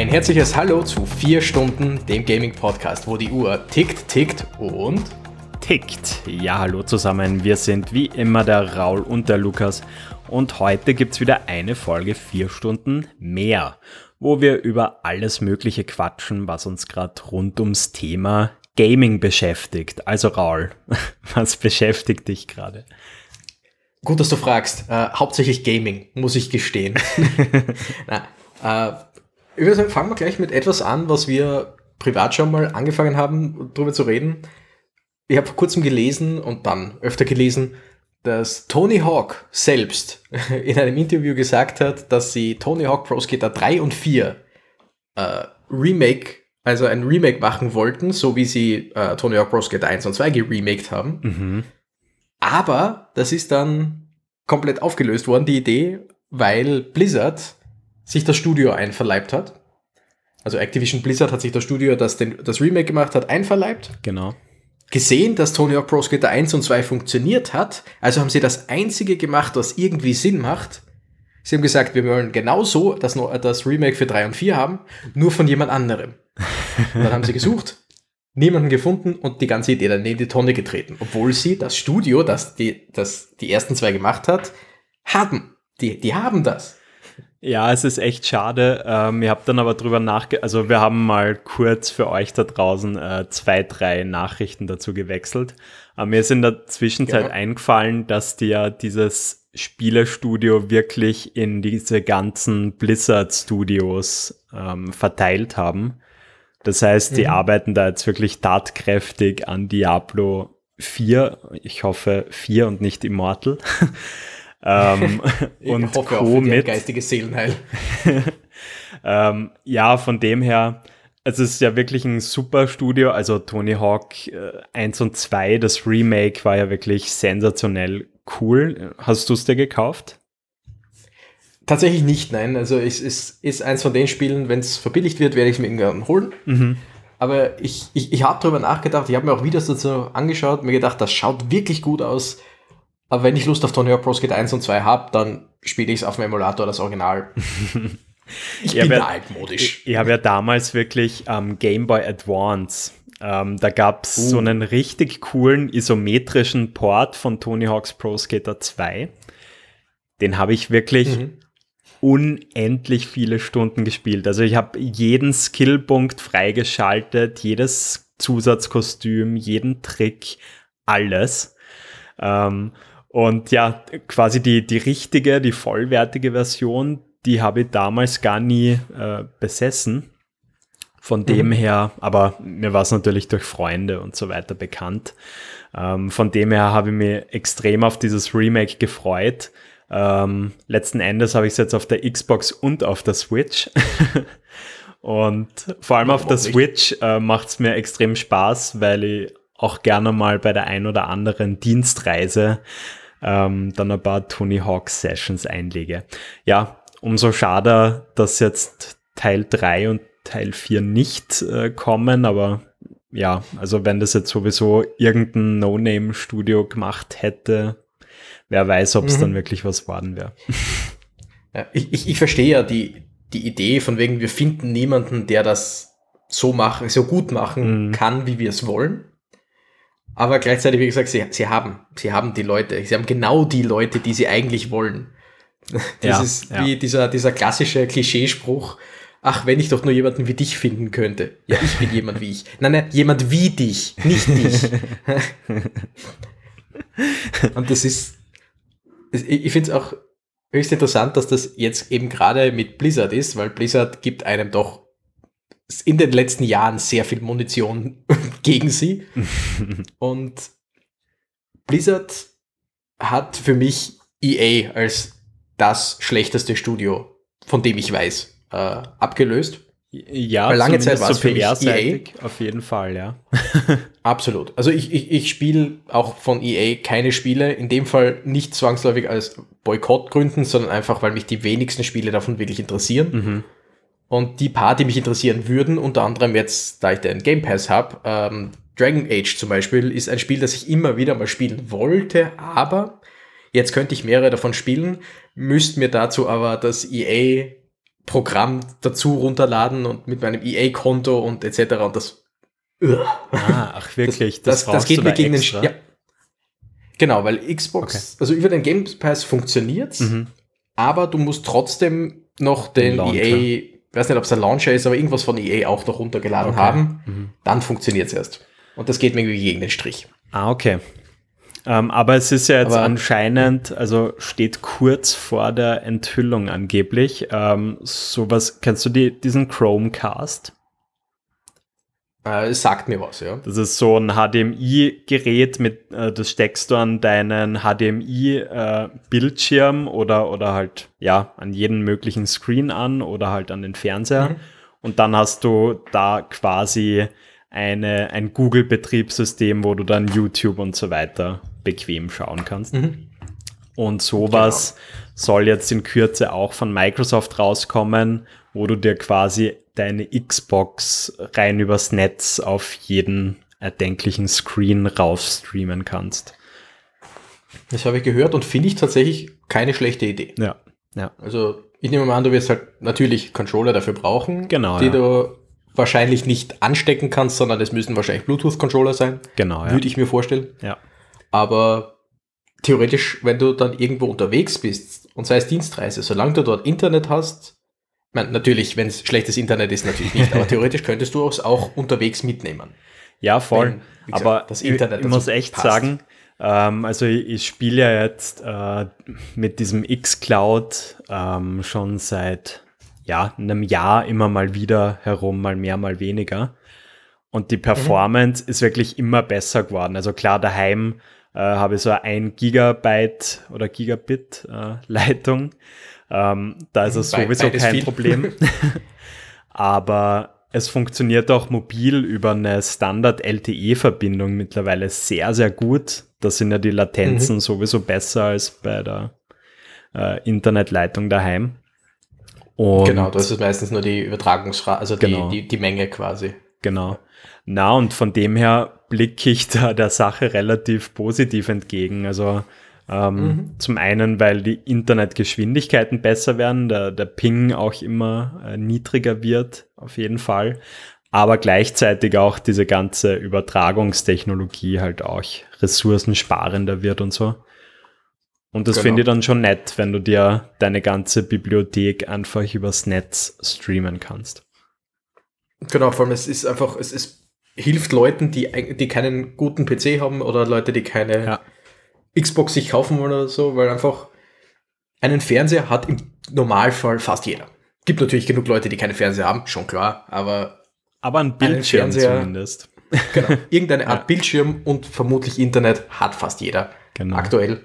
Ein herzliches Hallo zu vier Stunden, dem Gaming-Podcast, wo die Uhr tickt, tickt und tickt. Ja, hallo zusammen. Wir sind wie immer der Raul und der Lukas und heute gibt es wieder eine Folge vier Stunden mehr, wo wir über alles Mögliche quatschen, was uns gerade rund ums Thema Gaming beschäftigt. Also Raul, was beschäftigt dich gerade? Gut, dass du fragst. Äh, hauptsächlich Gaming, muss ich gestehen. Na, äh, ich würde sagen, fangen wir gleich mit etwas an, was wir privat schon mal angefangen haben, darüber zu reden. Ich habe vor kurzem gelesen und dann öfter gelesen, dass Tony Hawk selbst in einem Interview gesagt hat, dass sie Tony Hawk Pro Skater 3 und 4 äh, Remake, also ein Remake machen wollten, so wie sie äh, Tony Hawk Pro Skater 1 und 2 geremaked haben. Mhm. Aber das ist dann komplett aufgelöst worden, die Idee, weil Blizzard sich das Studio einverleibt hat. Also Activision Blizzard hat sich das Studio, das den, das Remake gemacht hat, einverleibt. Genau. Gesehen, dass Tony Hawk Pro Skater 1 und 2 funktioniert hat. Also haben sie das einzige gemacht, was irgendwie Sinn macht. Sie haben gesagt, wir wollen genauso das, das Remake für 3 und 4 haben, nur von jemand anderem. Und dann haben sie gesucht, niemanden gefunden und die ganze Idee dann in die Tonne getreten. Obwohl sie das Studio, das die, das die ersten zwei gemacht hat, haben. Die, die haben das. Ja, es ist echt schade. Ähm, ihr habt dann aber drüber nachge... Also wir haben mal kurz für euch da draußen äh, zwei, drei Nachrichten dazu gewechselt. Aber mir ist in der Zwischenzeit ja. eingefallen, dass die ja dieses Spielestudio wirklich in diese ganzen Blizzard-Studios ähm, verteilt haben. Das heißt, die mhm. arbeiten da jetzt wirklich tatkräftig an Diablo 4. Ich hoffe 4 und nicht Immortal. ähm, und ich hoffe Co. auch mit. geistige Seelenheil. ähm, ja, von dem her, es ist ja wirklich ein super Studio. Also Tony Hawk äh, 1 und 2, das Remake war ja wirklich sensationell cool. Hast du es dir gekauft? Tatsächlich nicht, nein. Also es, es ist eins von den Spielen, wenn es verbilligt wird, werde ich es mir irgendwann holen. Mhm. Aber ich, ich, ich habe darüber nachgedacht, ich habe mir auch Videos dazu angeschaut, mir gedacht, das schaut wirklich gut aus. Aber wenn ich Lust auf Tony Hawk Pro Skate 1 und 2 habe, dann spiele ich es auf dem Emulator, das Original. ich, ich bin ja, altmodisch. Ich, ich habe ja damals wirklich ähm, Game Boy Advance. Ähm, da gab es uh. so einen richtig coolen isometrischen Port von Tony Hawk's Pro Skater 2. Den habe ich wirklich mhm. unendlich viele Stunden gespielt. Also ich habe jeden Skillpunkt freigeschaltet, jedes Zusatzkostüm, jeden Trick, alles. Ähm, und ja, quasi die, die richtige, die vollwertige Version, die habe ich damals gar nie äh, besessen. Von dem mhm. her, aber mir war es natürlich durch Freunde und so weiter bekannt. Ähm, von dem her habe ich mich extrem auf dieses Remake gefreut. Ähm, letzten Endes habe ich es jetzt auf der Xbox und auf der Switch. und vor allem auf der Switch äh, macht es mir extrem Spaß, weil ich auch gerne mal bei der ein oder anderen Dienstreise ähm, dann ein paar Tony Hawk Sessions einlege. Ja, umso schade, dass jetzt Teil 3 und Teil 4 nicht äh, kommen, aber ja, also wenn das jetzt sowieso irgendein No-Name-Studio gemacht hätte, wer weiß, ob es mhm. dann wirklich was worden wäre. Ja, ich, ich, ich verstehe ja die, die Idee von wegen, wir finden niemanden, der das so machen, so gut machen mhm. kann, wie wir es wollen. Aber gleichzeitig, wie gesagt, sie, sie haben, sie haben die Leute, sie haben genau die Leute, die sie eigentlich wollen. Das ja, ist wie dieser, dieser klassische Klischeespruch, ach, wenn ich doch nur jemanden wie dich finden könnte. Ja, ich bin jemand wie ich. Nein, nein, jemand wie dich, nicht dich. Und das ist, ich finde es auch höchst interessant, dass das jetzt eben gerade mit Blizzard ist, weil Blizzard gibt einem doch in den letzten Jahren sehr viel Munition gegen sie. Und Blizzard hat für mich EA als das schlechteste Studio, von dem ich weiß, äh, abgelöst. Ja, Weil lange Zeit war es so für mich EA. Auf jeden Fall, ja. Absolut. Also ich, ich, ich spiele auch von EA keine Spiele, in dem Fall nicht zwangsläufig als Boykottgründen, sondern einfach, weil mich die wenigsten Spiele davon wirklich interessieren. Mhm. Und die paar, die mich interessieren würden, unter anderem jetzt, da ich den Game Pass habe, ähm, Dragon Age zum Beispiel, ist ein Spiel, das ich immer wieder mal spielen wollte, aber jetzt könnte ich mehrere davon spielen, müsste mir dazu aber das EA Programm dazu runterladen und mit meinem EA-Konto und etc. Und das. Ah, ach wirklich, das, das, das geht mir gegen extra? den. Ja, genau, weil Xbox, okay. also über den Game Pass funktioniert mhm. aber du musst trotzdem noch den EA, weiß nicht, ob es der Launcher ist, aber irgendwas von EA auch noch runtergeladen okay. haben. Mhm. Dann funktioniert es erst. Und das geht mir irgendwie gegen den Strich. Ah, okay. Ähm, aber es ist ja jetzt aber, anscheinend, also steht kurz vor der Enthüllung angeblich. Ähm, sowas, kennst du die, diesen Chromecast? Äh, es sagt mir was, ja. Das ist so ein HDMI-Gerät, mit äh, das steckst du an deinen HDMI-Bildschirm äh, oder, oder halt ja an jeden möglichen Screen an oder halt an den Fernseher. Mhm. Und dann hast du da quasi eine, ein Google-Betriebssystem, wo du dann YouTube und so weiter bequem schauen kannst. Mhm. Und sowas genau. soll jetzt in Kürze auch von Microsoft rauskommen, wo du dir quasi deine Xbox rein übers Netz auf jeden erdenklichen Screen rausstreamen kannst. Das habe ich gehört und finde ich tatsächlich keine schlechte Idee. Ja, ja. Also ich nehme mal an, du wirst halt natürlich Controller dafür brauchen, genau, die ja. du wahrscheinlich nicht anstecken kannst, sondern es müssen wahrscheinlich Bluetooth-Controller sein. Genau. Ja. Würde ich mir vorstellen. Ja. Aber theoretisch, wenn du dann irgendwo unterwegs bist und sei es Dienstreise, solange du dort Internet hast, meine, natürlich, wenn es schlechtes Internet ist, natürlich nicht, aber theoretisch könntest du es auch unterwegs mitnehmen. Ja, voll. Wenn, gesagt, aber das Internet ich, ich muss echt passt. sagen, ähm, also ich, ich spiele ja jetzt äh, mit diesem X-Cloud ähm, schon seit ja, einem Jahr immer mal wieder herum, mal mehr, mal weniger. Und die. Performance mhm. ist wirklich immer besser geworden. Also klar, daheim äh, habe ich so ein Gigabyte oder Gigabit äh, Leitung. Ähm, da ist es sowieso Beides kein viel. Problem. Aber es funktioniert auch mobil über eine Standard-LTE-Verbindung mittlerweile sehr, sehr gut. Da sind ja die Latenzen mhm. sowieso besser als bei der äh, Internetleitung daheim. Und genau, das ist meistens nur die Übertragungsrate, also genau. die, die, die Menge quasi. Genau. Na, und von dem her blicke ich da der Sache relativ positiv entgegen. Also ähm, mhm. zum einen, weil die Internetgeschwindigkeiten besser werden, der, der Ping auch immer äh, niedriger wird, auf jeden Fall. Aber gleichzeitig auch diese ganze Übertragungstechnologie halt auch ressourcensparender wird und so. Und das genau. finde ich dann schon nett, wenn du dir deine ganze Bibliothek einfach übers Netz streamen kannst. Genau, vor allem es ist einfach, es ist, hilft Leuten, die, die keinen guten PC haben oder Leute, die keine ja. Xbox sich kaufen wollen oder so, weil einfach einen Fernseher hat im Normalfall fast jeder. Gibt natürlich genug Leute, die keine Fernseher haben, schon klar, aber. Aber ein Bildschirm zumindest. Genau, irgendeine Art ja. Bildschirm und vermutlich Internet hat fast jeder genau. aktuell.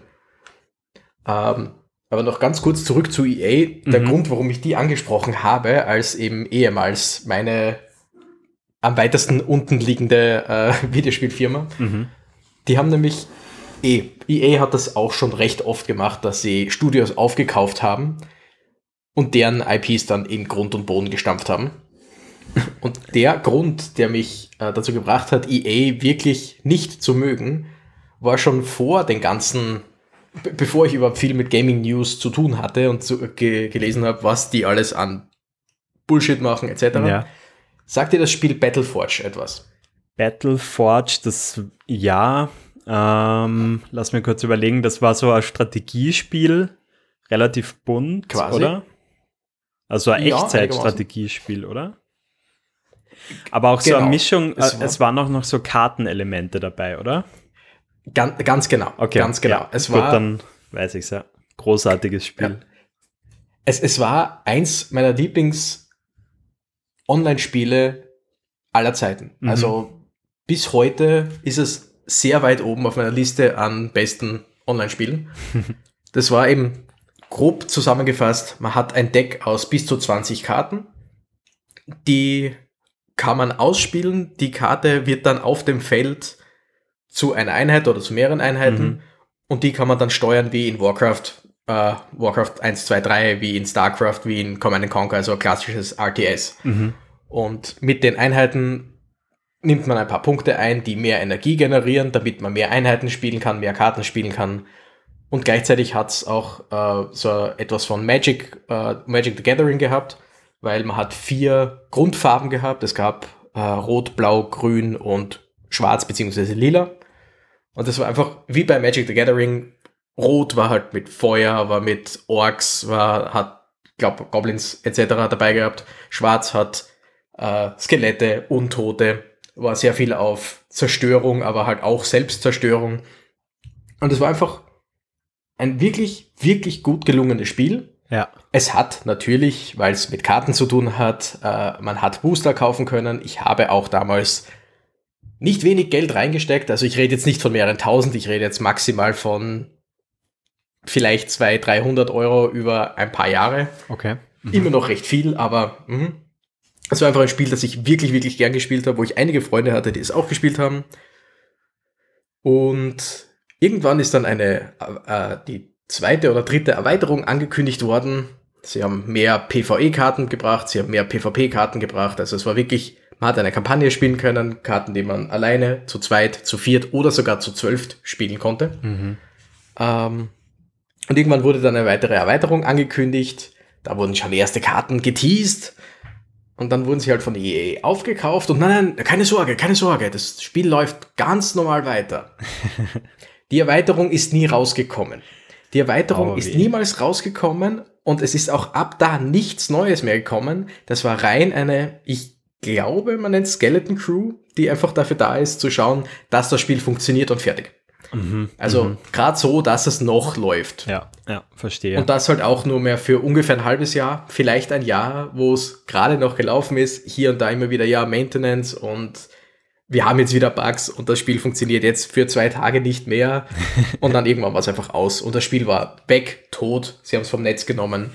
Ähm, aber noch ganz kurz zurück zu EA. Der mhm. Grund, warum ich die angesprochen habe, als eben ehemals meine am weitesten unten liegende äh, Videospielfirma, mhm. die haben nämlich eh, EA hat das auch schon recht oft gemacht, dass sie Studios aufgekauft haben und deren IPs dann in Grund und Boden gestampft haben. Und der Grund, der mich äh, dazu gebracht hat, EA wirklich nicht zu mögen, war schon vor den ganzen bevor ich überhaupt viel mit Gaming News zu tun hatte und zu, ge gelesen habe, was die alles an Bullshit machen etc., ja. sagt dir das Spiel Battleforge etwas? Battleforge, das ja, ähm, lass mir kurz überlegen, das war so ein Strategiespiel, relativ bunt, Quasi. oder? Also ein ja, Echtzeitstrategiespiel, oder? Aber auch genau. so eine genau. Mischung, es, äh, war, es waren auch noch so Kartenelemente dabei, oder? Ganz, ganz genau. Okay. Ganz genau. Ja, es gut, war, dann weiß ich es ja. Großartiges Spiel. Ja. Es, es war eins meiner Lieblings-Online-Spiele aller Zeiten. Mhm. Also bis heute ist es sehr weit oben auf meiner Liste an besten Online-Spielen. das war eben grob zusammengefasst, man hat ein Deck aus bis zu 20 Karten. Die kann man ausspielen. Die Karte wird dann auf dem Feld zu einer Einheit oder zu mehreren Einheiten mhm. und die kann man dann steuern wie in Warcraft, äh, Warcraft 1, 2, 3, wie in StarCraft, wie in Command Conquer, also klassisches RTS. Mhm. Und mit den Einheiten nimmt man ein paar Punkte ein, die mehr Energie generieren, damit man mehr Einheiten spielen kann, mehr Karten spielen kann. Und gleichzeitig hat es auch äh, so etwas von Magic, äh, Magic the Gathering gehabt, weil man hat vier Grundfarben gehabt. Es gab äh, Rot, Blau, Grün und Schwarz beziehungsweise Lila. Und das war einfach wie bei Magic the Gathering. Rot war halt mit Feuer, war mit Orks, war, hat, glaube Goblins etc. dabei gehabt. Schwarz hat äh, Skelette, Untote, war sehr viel auf Zerstörung, aber halt auch Selbstzerstörung. Und es war einfach ein wirklich, wirklich gut gelungenes Spiel. Ja. Es hat natürlich, weil es mit Karten zu tun hat, äh, man hat Booster kaufen können. Ich habe auch damals nicht wenig Geld reingesteckt. Also ich rede jetzt nicht von mehreren tausend, ich rede jetzt maximal von vielleicht 200, 300 Euro über ein paar Jahre. Okay. Mhm. Immer noch recht viel, aber mh. Es war einfach ein Spiel, das ich wirklich, wirklich gern gespielt habe, wo ich einige Freunde hatte, die es auch gespielt haben. Und irgendwann ist dann eine, äh, die zweite oder dritte Erweiterung angekündigt worden. Sie haben mehr PvE-Karten gebracht, sie haben mehr PvP-Karten gebracht. Also es war wirklich, man hat eine Kampagne spielen können, Karten, die man alleine, zu zweit, zu viert oder sogar zu zwölft spielen konnte. Mhm. Ähm, und irgendwann wurde dann eine weitere Erweiterung angekündigt. Da wurden schon erste Karten geteased. Und dann wurden sie halt von EA aufgekauft. Und nein, nein, keine Sorge, keine Sorge. Das Spiel läuft ganz normal weiter. Die Erweiterung ist nie rausgekommen. Die Erweiterung oh, ist niemals rausgekommen und es ist auch ab da nichts Neues mehr gekommen. Das war rein eine, ich glaube, man nennt Skeleton Crew, die einfach dafür da ist, zu schauen, dass das Spiel funktioniert und fertig. Mhm, also mhm. gerade so, dass es noch läuft. Ja, ja, verstehe. Und das halt auch nur mehr für ungefähr ein halbes Jahr, vielleicht ein Jahr, wo es gerade noch gelaufen ist, hier und da immer wieder ja Maintenance und wir haben jetzt wieder Bugs und das Spiel funktioniert jetzt für zwei Tage nicht mehr und dann irgendwann war es einfach aus und das Spiel war weg, tot, sie haben es vom Netz genommen.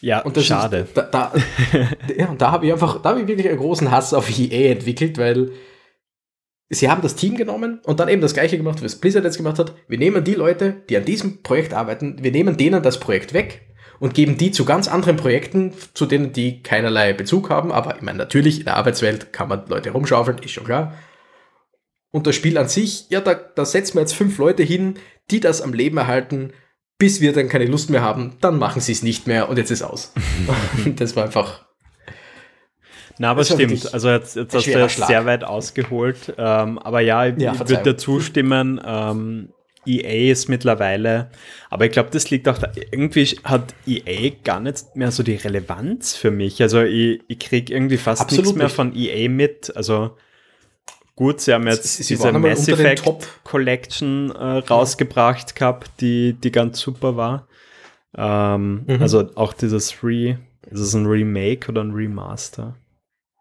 Ja, und schade. Ist, da, da, ja, und da habe ich einfach, da habe ich wirklich einen großen Hass auf EA entwickelt, weil sie haben das Team genommen und dann eben das gleiche gemacht, was Blizzard jetzt gemacht hat. Wir nehmen die Leute, die an diesem Projekt arbeiten, wir nehmen denen das Projekt weg und geben die zu ganz anderen Projekten, zu denen die keinerlei Bezug haben. Aber ich meine, natürlich, in der Arbeitswelt kann man Leute rumschaufeln, ist schon klar. Und das Spiel an sich, ja, da, da setzen wir jetzt fünf Leute hin, die das am Leben erhalten, bis wir dann keine Lust mehr haben, dann machen sie es nicht mehr und jetzt ist aus. das war einfach. Na, aber stimmt. Also jetzt, jetzt hast du ja sehr weit ausgeholt. Ähm, aber ja, ich ja, würde dir zustimmen. Ähm, EA ist mittlerweile, aber ich glaube, das liegt auch da, irgendwie hat EA gar nicht mehr so die Relevanz für mich. Also ich, ich kriege irgendwie fast Absolut nichts mehr nicht. von EA mit. Also gut, sie haben jetzt sie, diese Mass Effect Collection äh, rausgebracht gehabt, die, die ganz super war. Ähm, mhm. Also auch dieses Re, ist es ein Remake oder ein Remaster?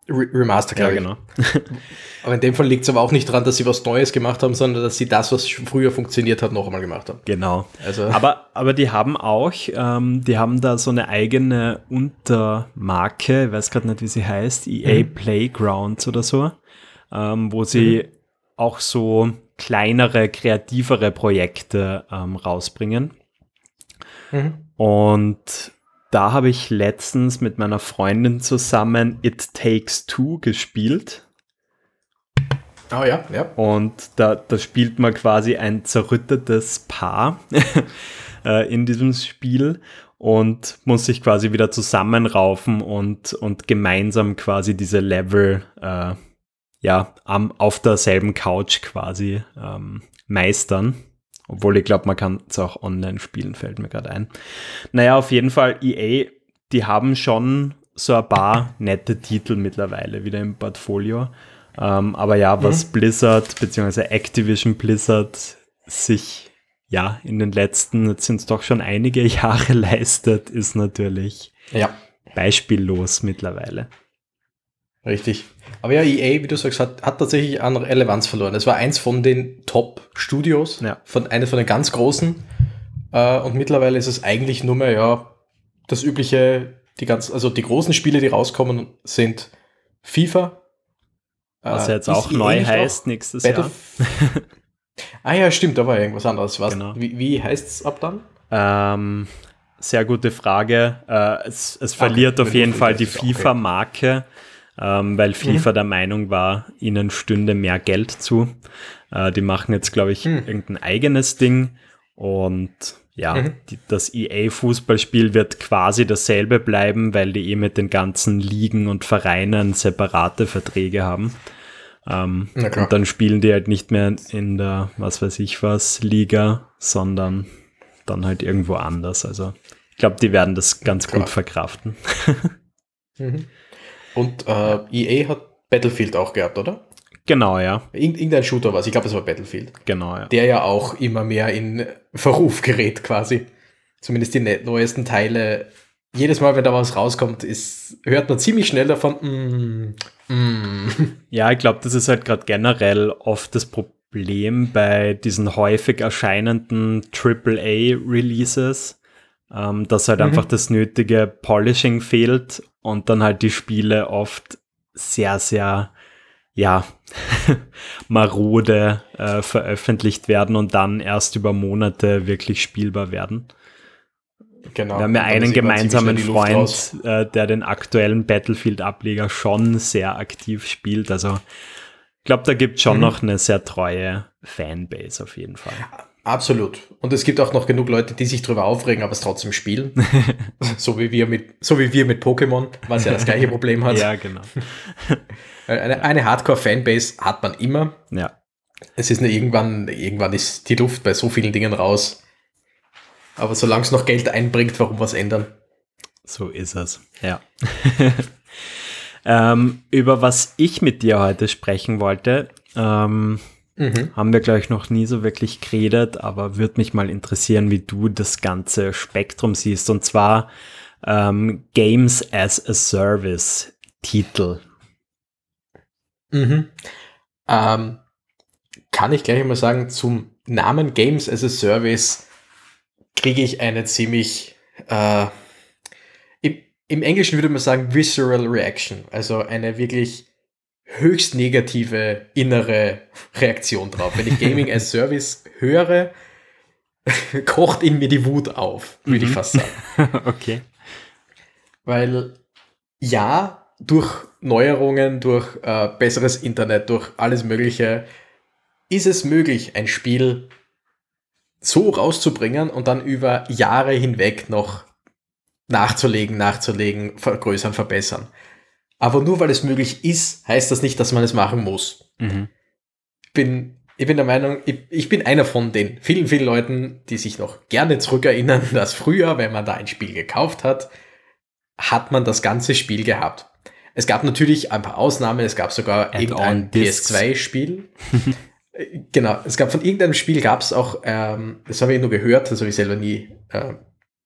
Remaster, glaube ja, genau. aber in dem Fall liegt es aber auch nicht daran, dass sie was Neues gemacht haben, sondern dass sie das, was früher funktioniert hat, noch einmal gemacht haben. Genau. Also. Aber, aber die haben auch, ähm, die haben da so eine eigene Untermarke, ich weiß gerade nicht, wie sie heißt, EA mhm. Playgrounds oder so, ähm, wo sie mhm. auch so kleinere, kreativere Projekte ähm, rausbringen. Mhm. Und da habe ich letztens mit meiner Freundin zusammen It Takes Two gespielt. Oh ja, ja. Und da, da spielt man quasi ein zerrüttetes Paar äh, in diesem Spiel und muss sich quasi wieder zusammenraufen und, und gemeinsam quasi diese Level äh, ja, am, auf derselben Couch quasi ähm, meistern. Obwohl ich glaube, man kann es auch online spielen, fällt mir gerade ein. Naja, auf jeden Fall, EA, die haben schon so ein paar nette Titel mittlerweile wieder im Portfolio. Ähm, aber ja, was mhm. Blizzard bzw. Activision Blizzard sich ja in den letzten, jetzt sind es doch schon einige Jahre leistet, ist natürlich ja. beispiellos mittlerweile. Richtig. Aber ja, EA, wie du sagst, hat, hat tatsächlich an Relevanz verloren. Es war eins von den Top-Studios, ja. von, eine von den ganz großen. Äh, und mittlerweile ist es eigentlich nur mehr, ja, das übliche, die ganz, also die großen Spiele, die rauskommen, sind FIFA. Was äh, jetzt auch EA neu heißt auch nächstes Battle Jahr. ah ja, stimmt, da war irgendwas anderes. Was, genau. Wie, wie heißt es ab dann? Ähm, sehr gute Frage. Äh, es, es verliert okay, auf jeden Fall die FIFA-Marke. Okay ähm, weil FIFA mhm. der Meinung war, ihnen stünde mehr Geld zu. Äh, die machen jetzt, glaube ich, mhm. irgendein eigenes Ding. Und ja, mhm. die, das EA-Fußballspiel wird quasi dasselbe bleiben, weil die eh mit den ganzen Ligen und Vereinen separate Verträge haben. Ähm, und dann spielen die halt nicht mehr in der, was weiß ich was, Liga, sondern dann halt irgendwo anders. Also ich glaube, die werden das ganz Klar. gut verkraften. mhm. Und äh, EA hat Battlefield auch gehabt, oder? Genau, ja. Irgendein Shooter war es. Ich glaube, es war Battlefield. Genau, ja. Der ja auch immer mehr in Verruf gerät, quasi. Zumindest die ne-, neuesten Teile. Jedes Mal, wenn da was rauskommt, ist, hört man ziemlich schnell davon. Mm, mm. Ja, ich glaube, das ist halt gerade generell oft das Problem bei diesen häufig erscheinenden AAA-Releases, ähm, dass halt mhm. einfach das nötige Polishing fehlt und dann halt die Spiele oft sehr, sehr ja, marode äh, veröffentlicht werden und dann erst über Monate wirklich spielbar werden. Genau. Wir haben ja einen gemeinsamen Freund, äh, der den aktuellen Battlefield-Ableger schon sehr aktiv spielt. Also ich glaube, da gibt es schon mhm. noch eine sehr treue Fanbase auf jeden Fall. Absolut. Und es gibt auch noch genug Leute, die sich darüber aufregen, aber es trotzdem spielen. so wie wir mit, so wie wir mit Pokémon, was ja das gleiche Problem hat. ja, genau. Eine, eine Hardcore-Fanbase hat man immer. Ja. Es ist nur irgendwann, irgendwann ist die Luft bei so vielen Dingen raus. Aber solange es noch Geld einbringt, warum was ändern? So ist es, ja. ähm, über was ich mit dir heute sprechen wollte, ähm, mhm. haben wir, glaube ich, noch nie so wirklich geredet, aber würde mich mal interessieren, wie du das ganze Spektrum siehst. Und zwar ähm, Games as a Service Titel. Mhm. Ähm, kann ich gleich mal sagen, zum Namen Games as a Service kriege ich eine ziemlich, äh, im, im, Englischen würde man sagen, visceral reaction, also eine wirklich höchst negative innere Reaktion drauf. Wenn ich Gaming as Service höre, kocht in mir die Wut auf, würde mhm. ich fast sagen. okay. Weil ja, durch Neuerungen, durch äh, besseres Internet, durch alles Mögliche, ist es möglich, ein Spiel so rauszubringen und dann über Jahre hinweg noch nachzulegen, nachzulegen, vergrößern, verbessern. Aber nur weil es möglich ist, heißt das nicht, dass man es machen muss. Mhm. Bin, ich bin der Meinung, ich, ich, bin einer von den vielen, vielen Leuten, die sich noch gerne zurückerinnern, dass früher, wenn man da ein Spiel gekauft hat, hat man das ganze Spiel gehabt. Es gab natürlich ein paar Ausnahmen, es gab sogar irgendein PS2-Spiel. genau, es gab von irgendeinem Spiel gab es auch, ähm, das habe ich nur gehört, das habe ich selber nie äh,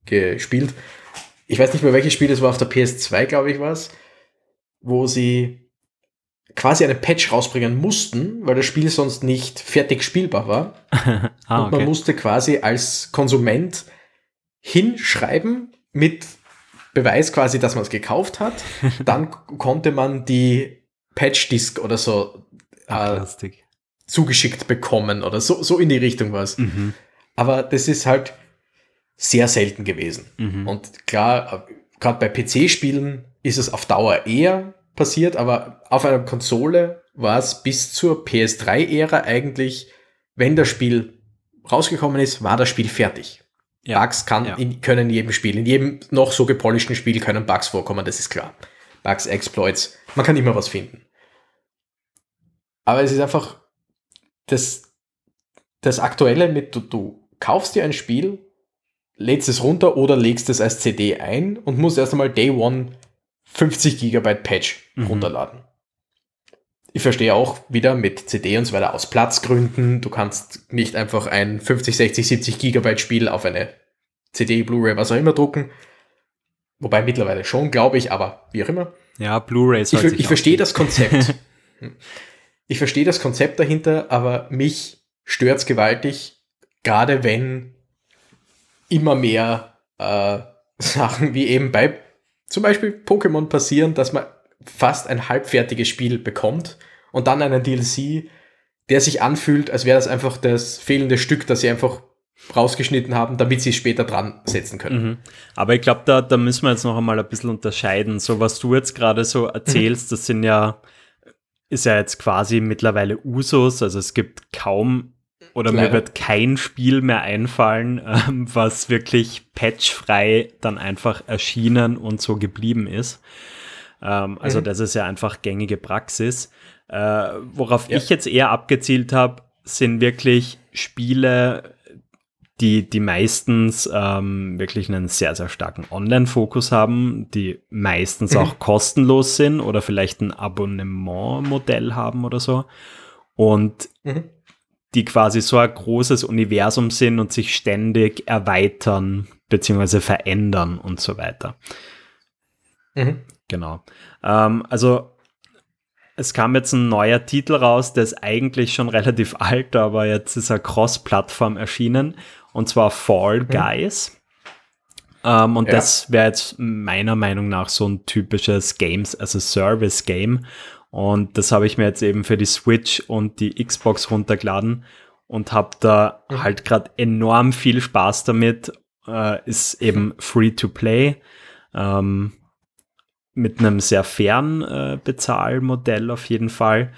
gespielt. Ich weiß nicht mehr, welches Spiel das war, auf der PS2, glaube ich, war es, wo sie quasi eine Patch rausbringen mussten, weil das Spiel sonst nicht fertig spielbar war. ah, Und man musste quasi als Konsument hinschreiben mit Beweis quasi, dass man es gekauft hat. Dann konnte man die Patch-Disk oder so äh, zugeschickt bekommen oder so, so in die Richtung was. Mhm. Aber das ist halt sehr selten gewesen. Mhm. Und klar, gerade bei PC-Spielen ist es auf Dauer eher passiert, aber auf einer Konsole war es bis zur PS3-Ära eigentlich, wenn das Spiel rausgekommen ist, war das Spiel fertig. Ja. Bugs kann, ja. in, können in jedem Spiel, in jedem noch so gepolischten Spiel können Bugs vorkommen, das ist klar. Bugs, Exploits, man kann immer was finden. Aber es ist einfach das, das Aktuelle mit, du, du kaufst dir ein Spiel, lädst es runter oder legst es als CD ein und musst erst einmal Day One 50 Gigabyte Patch mhm. runterladen. Ich verstehe auch wieder mit CD und so weiter aus Platzgründen. Du kannst nicht einfach ein 50, 60, 70 Gigabyte Spiel auf eine CD, Blu-ray, was auch immer drucken. Wobei mittlerweile schon, glaube ich, aber wie auch immer. Ja, Blu-ray Ich, ich verstehe das Konzept. ich verstehe das Konzept dahinter, aber mich stört es gewaltig, gerade wenn immer mehr äh, Sachen wie eben bei zum Beispiel Pokémon passieren, dass man fast ein halbfertiges Spiel bekommt und dann einen DLC, der sich anfühlt, als wäre das einfach das fehlende Stück, das sie einfach rausgeschnitten haben, damit sie es später dran setzen können. Mhm. Aber ich glaube, da, da müssen wir jetzt noch einmal ein bisschen unterscheiden. So, was du jetzt gerade so erzählst, mhm. das sind ja, ist ja jetzt quasi mittlerweile Usus, also es gibt kaum oder Leider. mir wird kein Spiel mehr einfallen, ähm, was wirklich patchfrei dann einfach erschienen und so geblieben ist. Ähm, also mhm. das ist ja einfach gängige Praxis. Äh, worauf ja. ich jetzt eher abgezielt habe, sind wirklich Spiele, die, die meistens ähm, wirklich einen sehr, sehr starken Online-Fokus haben, die meistens mhm. auch kostenlos sind oder vielleicht ein Abonnement-Modell haben oder so. Und mhm. Die quasi so ein großes Universum sind und sich ständig erweitern bzw. verändern und so weiter. Mhm. Genau. Ähm, also es kam jetzt ein neuer Titel raus, der ist eigentlich schon relativ alt, aber jetzt ist er Cross-Plattform erschienen und zwar Fall mhm. Guys. Mhm. Ähm, und ja. das wäre jetzt meiner Meinung nach so ein typisches Games as a Service Game. Und das habe ich mir jetzt eben für die Switch und die Xbox runtergeladen und habe da mhm. halt gerade enorm viel Spaß damit. Äh, ist eben free to play. Ähm, mit einem sehr fairen äh, Bezahlmodell auf jeden Fall.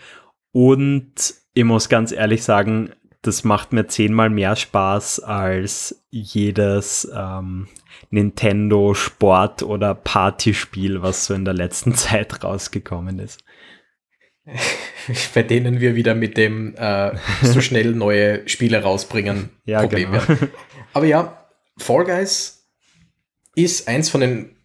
Und ich muss ganz ehrlich sagen, das macht mir zehnmal mehr Spaß als jedes ähm, Nintendo Sport oder Partyspiel, was so in der letzten Zeit rausgekommen ist. Bei denen wir wieder mit dem äh, so schnell neue Spiele rausbringen ja, Problem. Genau. Aber ja, Fall Guys ist eins von den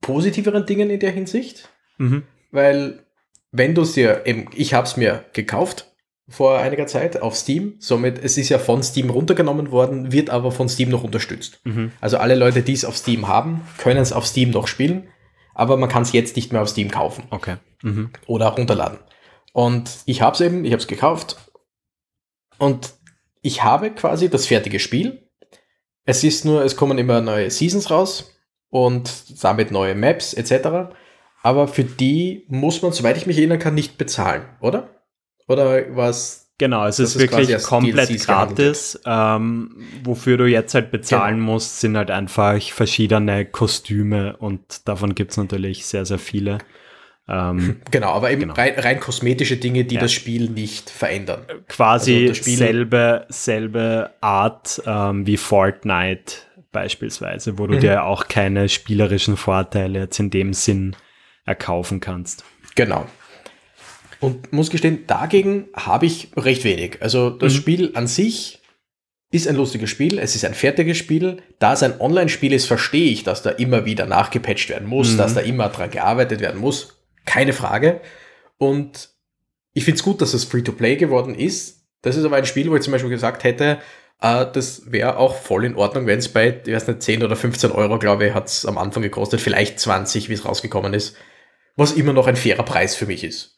positiveren Dingen in der Hinsicht, mhm. weil wenn du es dir eben, ich habe es mir gekauft vor einiger Zeit auf Steam. Somit, es ist ja von Steam runtergenommen worden, wird aber von Steam noch unterstützt. Mhm. Also alle Leute, die es auf Steam haben, können es auf Steam noch spielen, aber man kann es jetzt nicht mehr auf Steam kaufen. Okay. Mhm. Oder runterladen. Und ich habe es eben, ich habe es gekauft und ich habe quasi das fertige Spiel. Es ist nur, es kommen immer neue Seasons raus und damit neue Maps etc. Aber für die muss man, soweit ich mich erinnern kann, nicht bezahlen, oder? Oder was? Genau, es ist wirklich komplett DLCs gratis. Ähm, wofür du jetzt halt bezahlen genau. musst, sind halt einfach verschiedene Kostüme und davon gibt es natürlich sehr, sehr viele. Ähm, genau, aber eben genau. Rein, rein, kosmetische Dinge, die ja. das Spiel nicht verändern. Quasi also Spiel selbe, selbe Art ähm, wie Fortnite beispielsweise, wo du mhm. dir auch keine spielerischen Vorteile jetzt in dem Sinn erkaufen kannst. Genau, und muss gestehen, dagegen habe ich recht wenig. Also das mhm. Spiel an sich ist ein lustiges Spiel, es ist ein fertiges Spiel. Da es ein Online-Spiel ist, verstehe ich, dass da immer wieder nachgepatcht werden muss, mhm. dass da immer dran gearbeitet werden muss. Keine Frage. Und ich finde es gut, dass es Free-to-Play geworden ist. Das ist aber ein Spiel, wo ich zum Beispiel gesagt hätte, äh, das wäre auch voll in Ordnung, wenn es bei, ich weiß nicht, 10 oder 15 Euro, glaube ich, hat es am Anfang gekostet, vielleicht 20, wie es rausgekommen ist. Was immer noch ein fairer Preis für mich ist.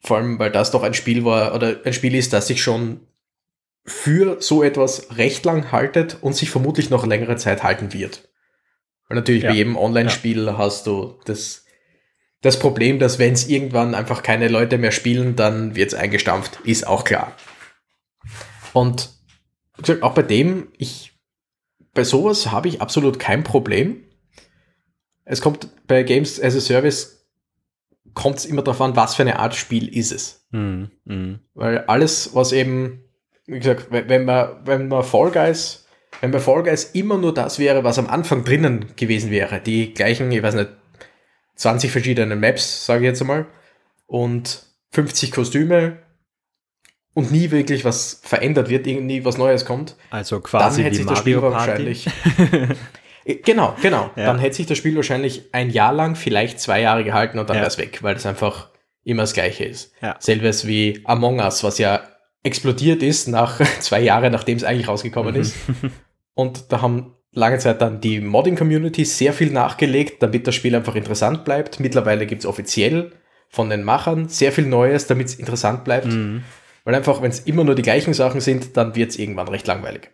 Vor allem, weil das doch ein Spiel war oder ein Spiel ist, das sich schon für so etwas recht lang haltet und sich vermutlich noch längere Zeit halten wird. Weil natürlich ja. bei jedem Online-Spiel ja. hast du das, das Problem, dass wenn es irgendwann einfach keine Leute mehr spielen, dann wird es eingestampft, ist auch klar. Und auch bei dem, ich, bei sowas habe ich absolut kein Problem. Es kommt bei Games as a Service kommt es immer darauf an, was für eine Art Spiel ist es. Mm, mm. Weil alles, was eben, wie gesagt, wenn man, wenn man Fall Guys, wenn bei Fall Guys immer nur das wäre, was am Anfang drinnen gewesen wäre, die gleichen, ich weiß nicht, 20 verschiedene Maps, sage ich jetzt einmal, und 50 Kostüme und nie wirklich was verändert wird, nie was Neues kommt. Also quasi dann hätte sich das Spiel wahrscheinlich. Äh, genau, genau. Ja. Dann hätte sich das Spiel wahrscheinlich ein Jahr lang, vielleicht zwei Jahre gehalten und dann ja. wäre es weg, weil das einfach immer das Gleiche ist. Ja. Selbes wie Among Us, was ja explodiert ist nach zwei Jahren, nachdem es eigentlich rausgekommen mhm. ist. Und da haben lange Zeit dann die Modding-Community sehr viel nachgelegt, damit das Spiel einfach interessant bleibt. Mittlerweile gibt es offiziell von den Machern sehr viel Neues, damit es interessant bleibt. Mhm. Weil einfach, wenn es immer nur die gleichen Sachen sind, dann wird es irgendwann recht langweilig.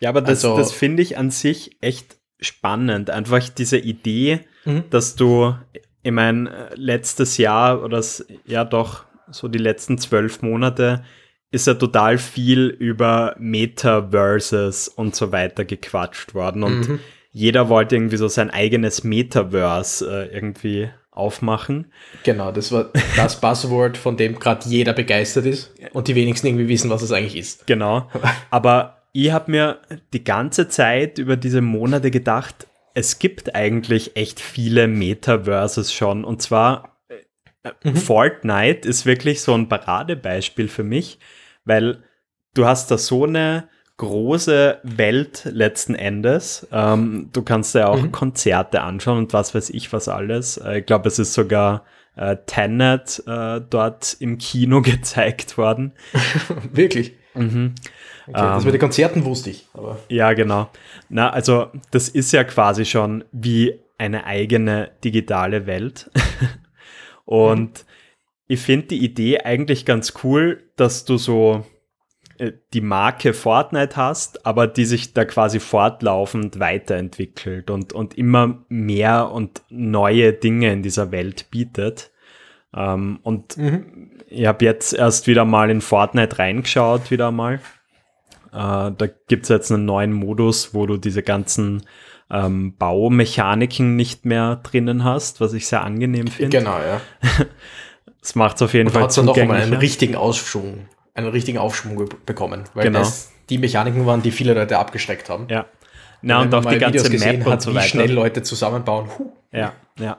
Ja, aber das, also, das finde ich an sich echt spannend. Einfach diese Idee, mhm. dass du, ich meine, letztes Jahr oder ja doch so die letzten zwölf Monate ist ja total viel über Metaverses und so weiter gequatscht worden und mhm. jeder wollte irgendwie so sein eigenes Metaverse äh, irgendwie aufmachen. Genau, das war das Buzzword, von dem gerade jeder begeistert ist und die wenigsten irgendwie wissen, was es eigentlich ist. Genau. Aber ich habe mir die ganze Zeit über diese Monate gedacht, es gibt eigentlich echt viele Metaverses schon. Und zwar äh, mhm. Fortnite ist wirklich so ein Paradebeispiel für mich, weil du hast da so eine große Welt letzten Endes. Ähm, du kannst ja auch mhm. Konzerte anschauen und was weiß ich was alles. Äh, ich glaube, es ist sogar äh, Tenet äh, dort im Kino gezeigt worden. Wirklich? Mhm. Okay, das ähm, mit den Konzerten wusste ich. Aber. Ja, genau. Na, also das ist ja quasi schon wie eine eigene digitale Welt. und. Ich finde die Idee eigentlich ganz cool, dass du so äh, die Marke Fortnite hast, aber die sich da quasi fortlaufend weiterentwickelt und, und immer mehr und neue Dinge in dieser Welt bietet. Ähm, und mhm. ich habe jetzt erst wieder mal in Fortnite reingeschaut, wieder mal. Äh, da gibt es jetzt einen neuen Modus, wo du diese ganzen ähm, Baumechaniken nicht mehr drinnen hast, was ich sehr angenehm finde. Genau, ja. Das macht es auf jeden und Fall zugänglicher. dann noch mal einen richtigen Aufschwung einen richtigen Aufschwung bekommen, weil genau. das die Mechaniken waren, die viele Leute abgeschreckt haben. Ja. Na, und, und auch die ganze Map hat, und so weiter. Wie schnell Leute zusammenbauen. Huh. Ja, ja.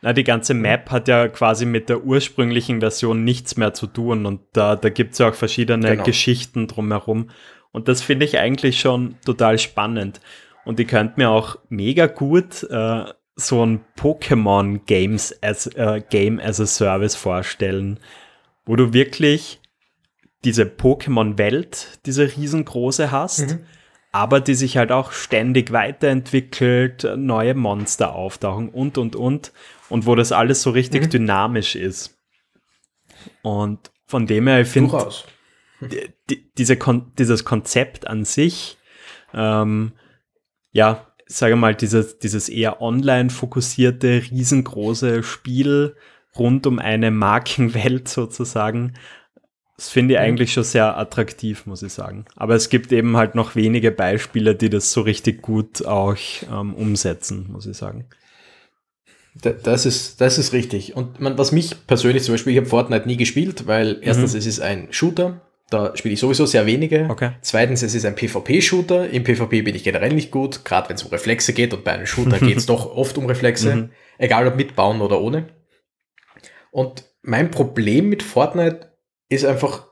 Na, die ganze Map hat ja quasi mit der ursprünglichen Version nichts mehr zu tun und da, da gibt es ja auch verschiedene genau. Geschichten drumherum. Und das finde ich eigentlich schon total spannend. Und ich könnte mir auch mega gut äh, so ein Pokémon Games as, äh, Game as a Service vorstellen, wo du wirklich diese Pokémon-Welt, diese riesengroße hast, mhm. aber die sich halt auch ständig weiterentwickelt, neue Monster auftauchen und, und, und. Und wo das alles so richtig mhm. dynamisch ist. Und von dem her, ich finde, die, diese Kon dieses Konzept an sich, ähm, ja, sage mal, dieses, dieses eher online fokussierte, riesengroße Spiel rund um eine Markenwelt sozusagen, das finde ich eigentlich schon sehr attraktiv, muss ich sagen. Aber es gibt eben halt noch wenige Beispiele, die das so richtig gut auch ähm, umsetzen, muss ich sagen. Das ist, das ist richtig. Und man, was mich persönlich zum Beispiel, ich habe Fortnite nie gespielt, weil erstens, mhm. es ist ein Shooter, da spiele ich sowieso sehr wenige. Okay. Zweitens, es ist ein PvP-Shooter. Im PvP bin ich generell nicht gut, gerade wenn es um Reflexe geht. Und bei einem Shooter geht es doch oft um Reflexe, mhm. egal ob mitbauen oder ohne. Und mein Problem mit Fortnite ist einfach,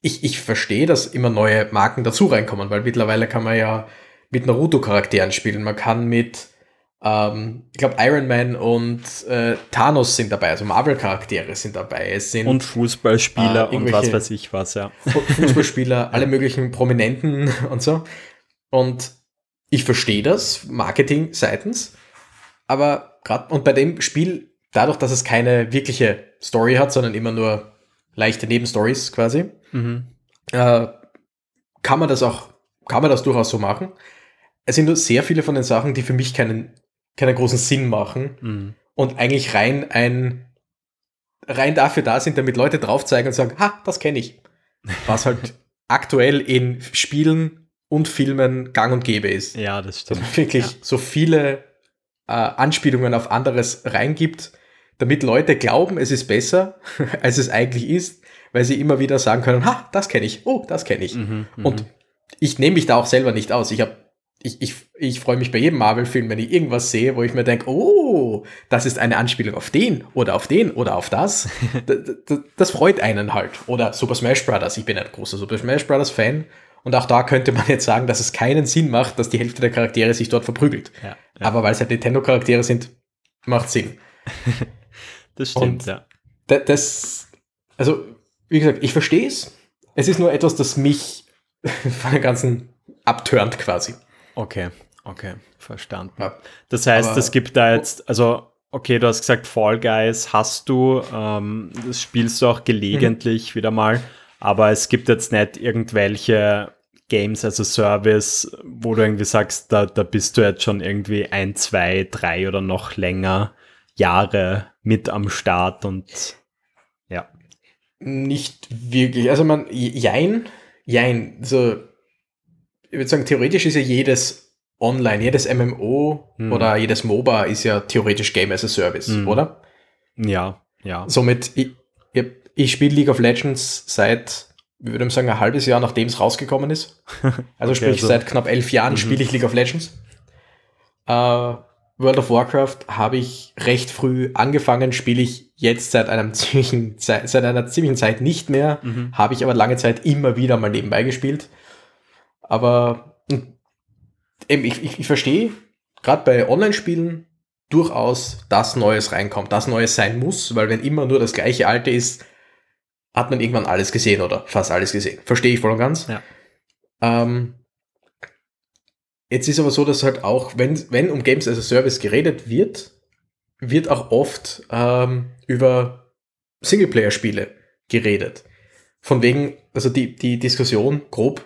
ich, ich verstehe, dass immer neue Marken dazu reinkommen, weil mittlerweile kann man ja mit Naruto-Charakteren spielen. Man kann mit, ähm, ich glaube, Iron Man und äh, Thanos sind dabei, also Marvel-Charaktere sind dabei. Es sind, und Fußballspieler äh, und was weiß ich was, ja. Fußballspieler, alle möglichen Prominenten und so. Und ich verstehe das, Marketing seitens, aber gerade, und bei dem Spiel, dadurch, dass es keine wirkliche Story hat, sondern immer nur leichte Nebenstories quasi, mhm. äh, kann man das auch, kann man das durchaus so machen. Es sind nur sehr viele von den Sachen, die für mich keinen, keinen großen Sinn machen mhm. und eigentlich rein ein, rein dafür da sind, damit Leute drauf zeigen und sagen, ha, das kenne ich. Was halt aktuell in Spielen und Filmen gang und gäbe ist. Ja, das stimmt. Dass man wirklich ja. so viele äh, Anspielungen auf anderes reingibt, damit Leute glauben, es ist besser, als es eigentlich ist, weil sie immer wieder sagen können, ha, das kenne ich, oh, das kenne ich. Mhm, mhm, und ich nehme mich da auch selber nicht aus. Ich habe ich, ich, ich freue mich bei jedem Marvel-Film, wenn ich irgendwas sehe, wo ich mir denke, oh, das ist eine Anspielung auf den oder auf den oder auf das. das, das, das, freut einen halt. Oder Super Smash Brothers. Ich bin ein großer Super Smash Brothers Fan. Und auch da könnte man jetzt sagen, dass es keinen Sinn macht, dass die Hälfte der Charaktere sich dort verprügelt. Ja, ja. Aber weil es halt Nintendo-Charaktere sind, macht Sinn. Das stimmt, Und ja. Das, also, wie gesagt, ich verstehe es. Es ist nur etwas, das mich von dem Ganzen abturnt quasi. Okay, okay, verstanden. Ja. Das heißt, es gibt da jetzt, also, okay, du hast gesagt, Fall Guys hast du, ähm, das spielst du auch gelegentlich mhm. wieder mal, aber es gibt jetzt nicht irgendwelche Games as a Service, wo du irgendwie sagst, da, da bist du jetzt schon irgendwie ein, zwei, drei oder noch länger Jahre mit am Start und ja. Nicht wirklich. Also man, jein, jein. So, ich würde sagen, theoretisch ist ja jedes online, jedes MMO hm. oder jedes MOBA ist ja theoretisch Game as a Service, hm. oder? Ja, ja. Somit, ich, ich, ich spiele League of Legends seit, wie würde ich sagen, ein halbes Jahr, nachdem es rausgekommen ist. Also okay, sprich, also. seit knapp elf Jahren mhm. spiele ich League of Legends. Uh, World of Warcraft habe ich recht früh angefangen, spiele ich jetzt seit einem ziemlichen, seit einer ziemlichen Zeit nicht mehr, mhm. habe ich aber lange Zeit immer wieder mal nebenbei gespielt. Aber hm, eben, ich, ich, ich verstehe, gerade bei Online-Spielen durchaus, dass Neues reinkommt, dass Neues sein muss, weil wenn immer nur das gleiche Alte ist, hat man irgendwann alles gesehen oder fast alles gesehen. Verstehe ich voll und ganz. Ja. Ähm, jetzt ist aber so, dass halt auch, wenn, wenn um Games as a Service geredet wird, wird auch oft ähm, über Singleplayer-Spiele geredet. Von wegen, also die, die Diskussion grob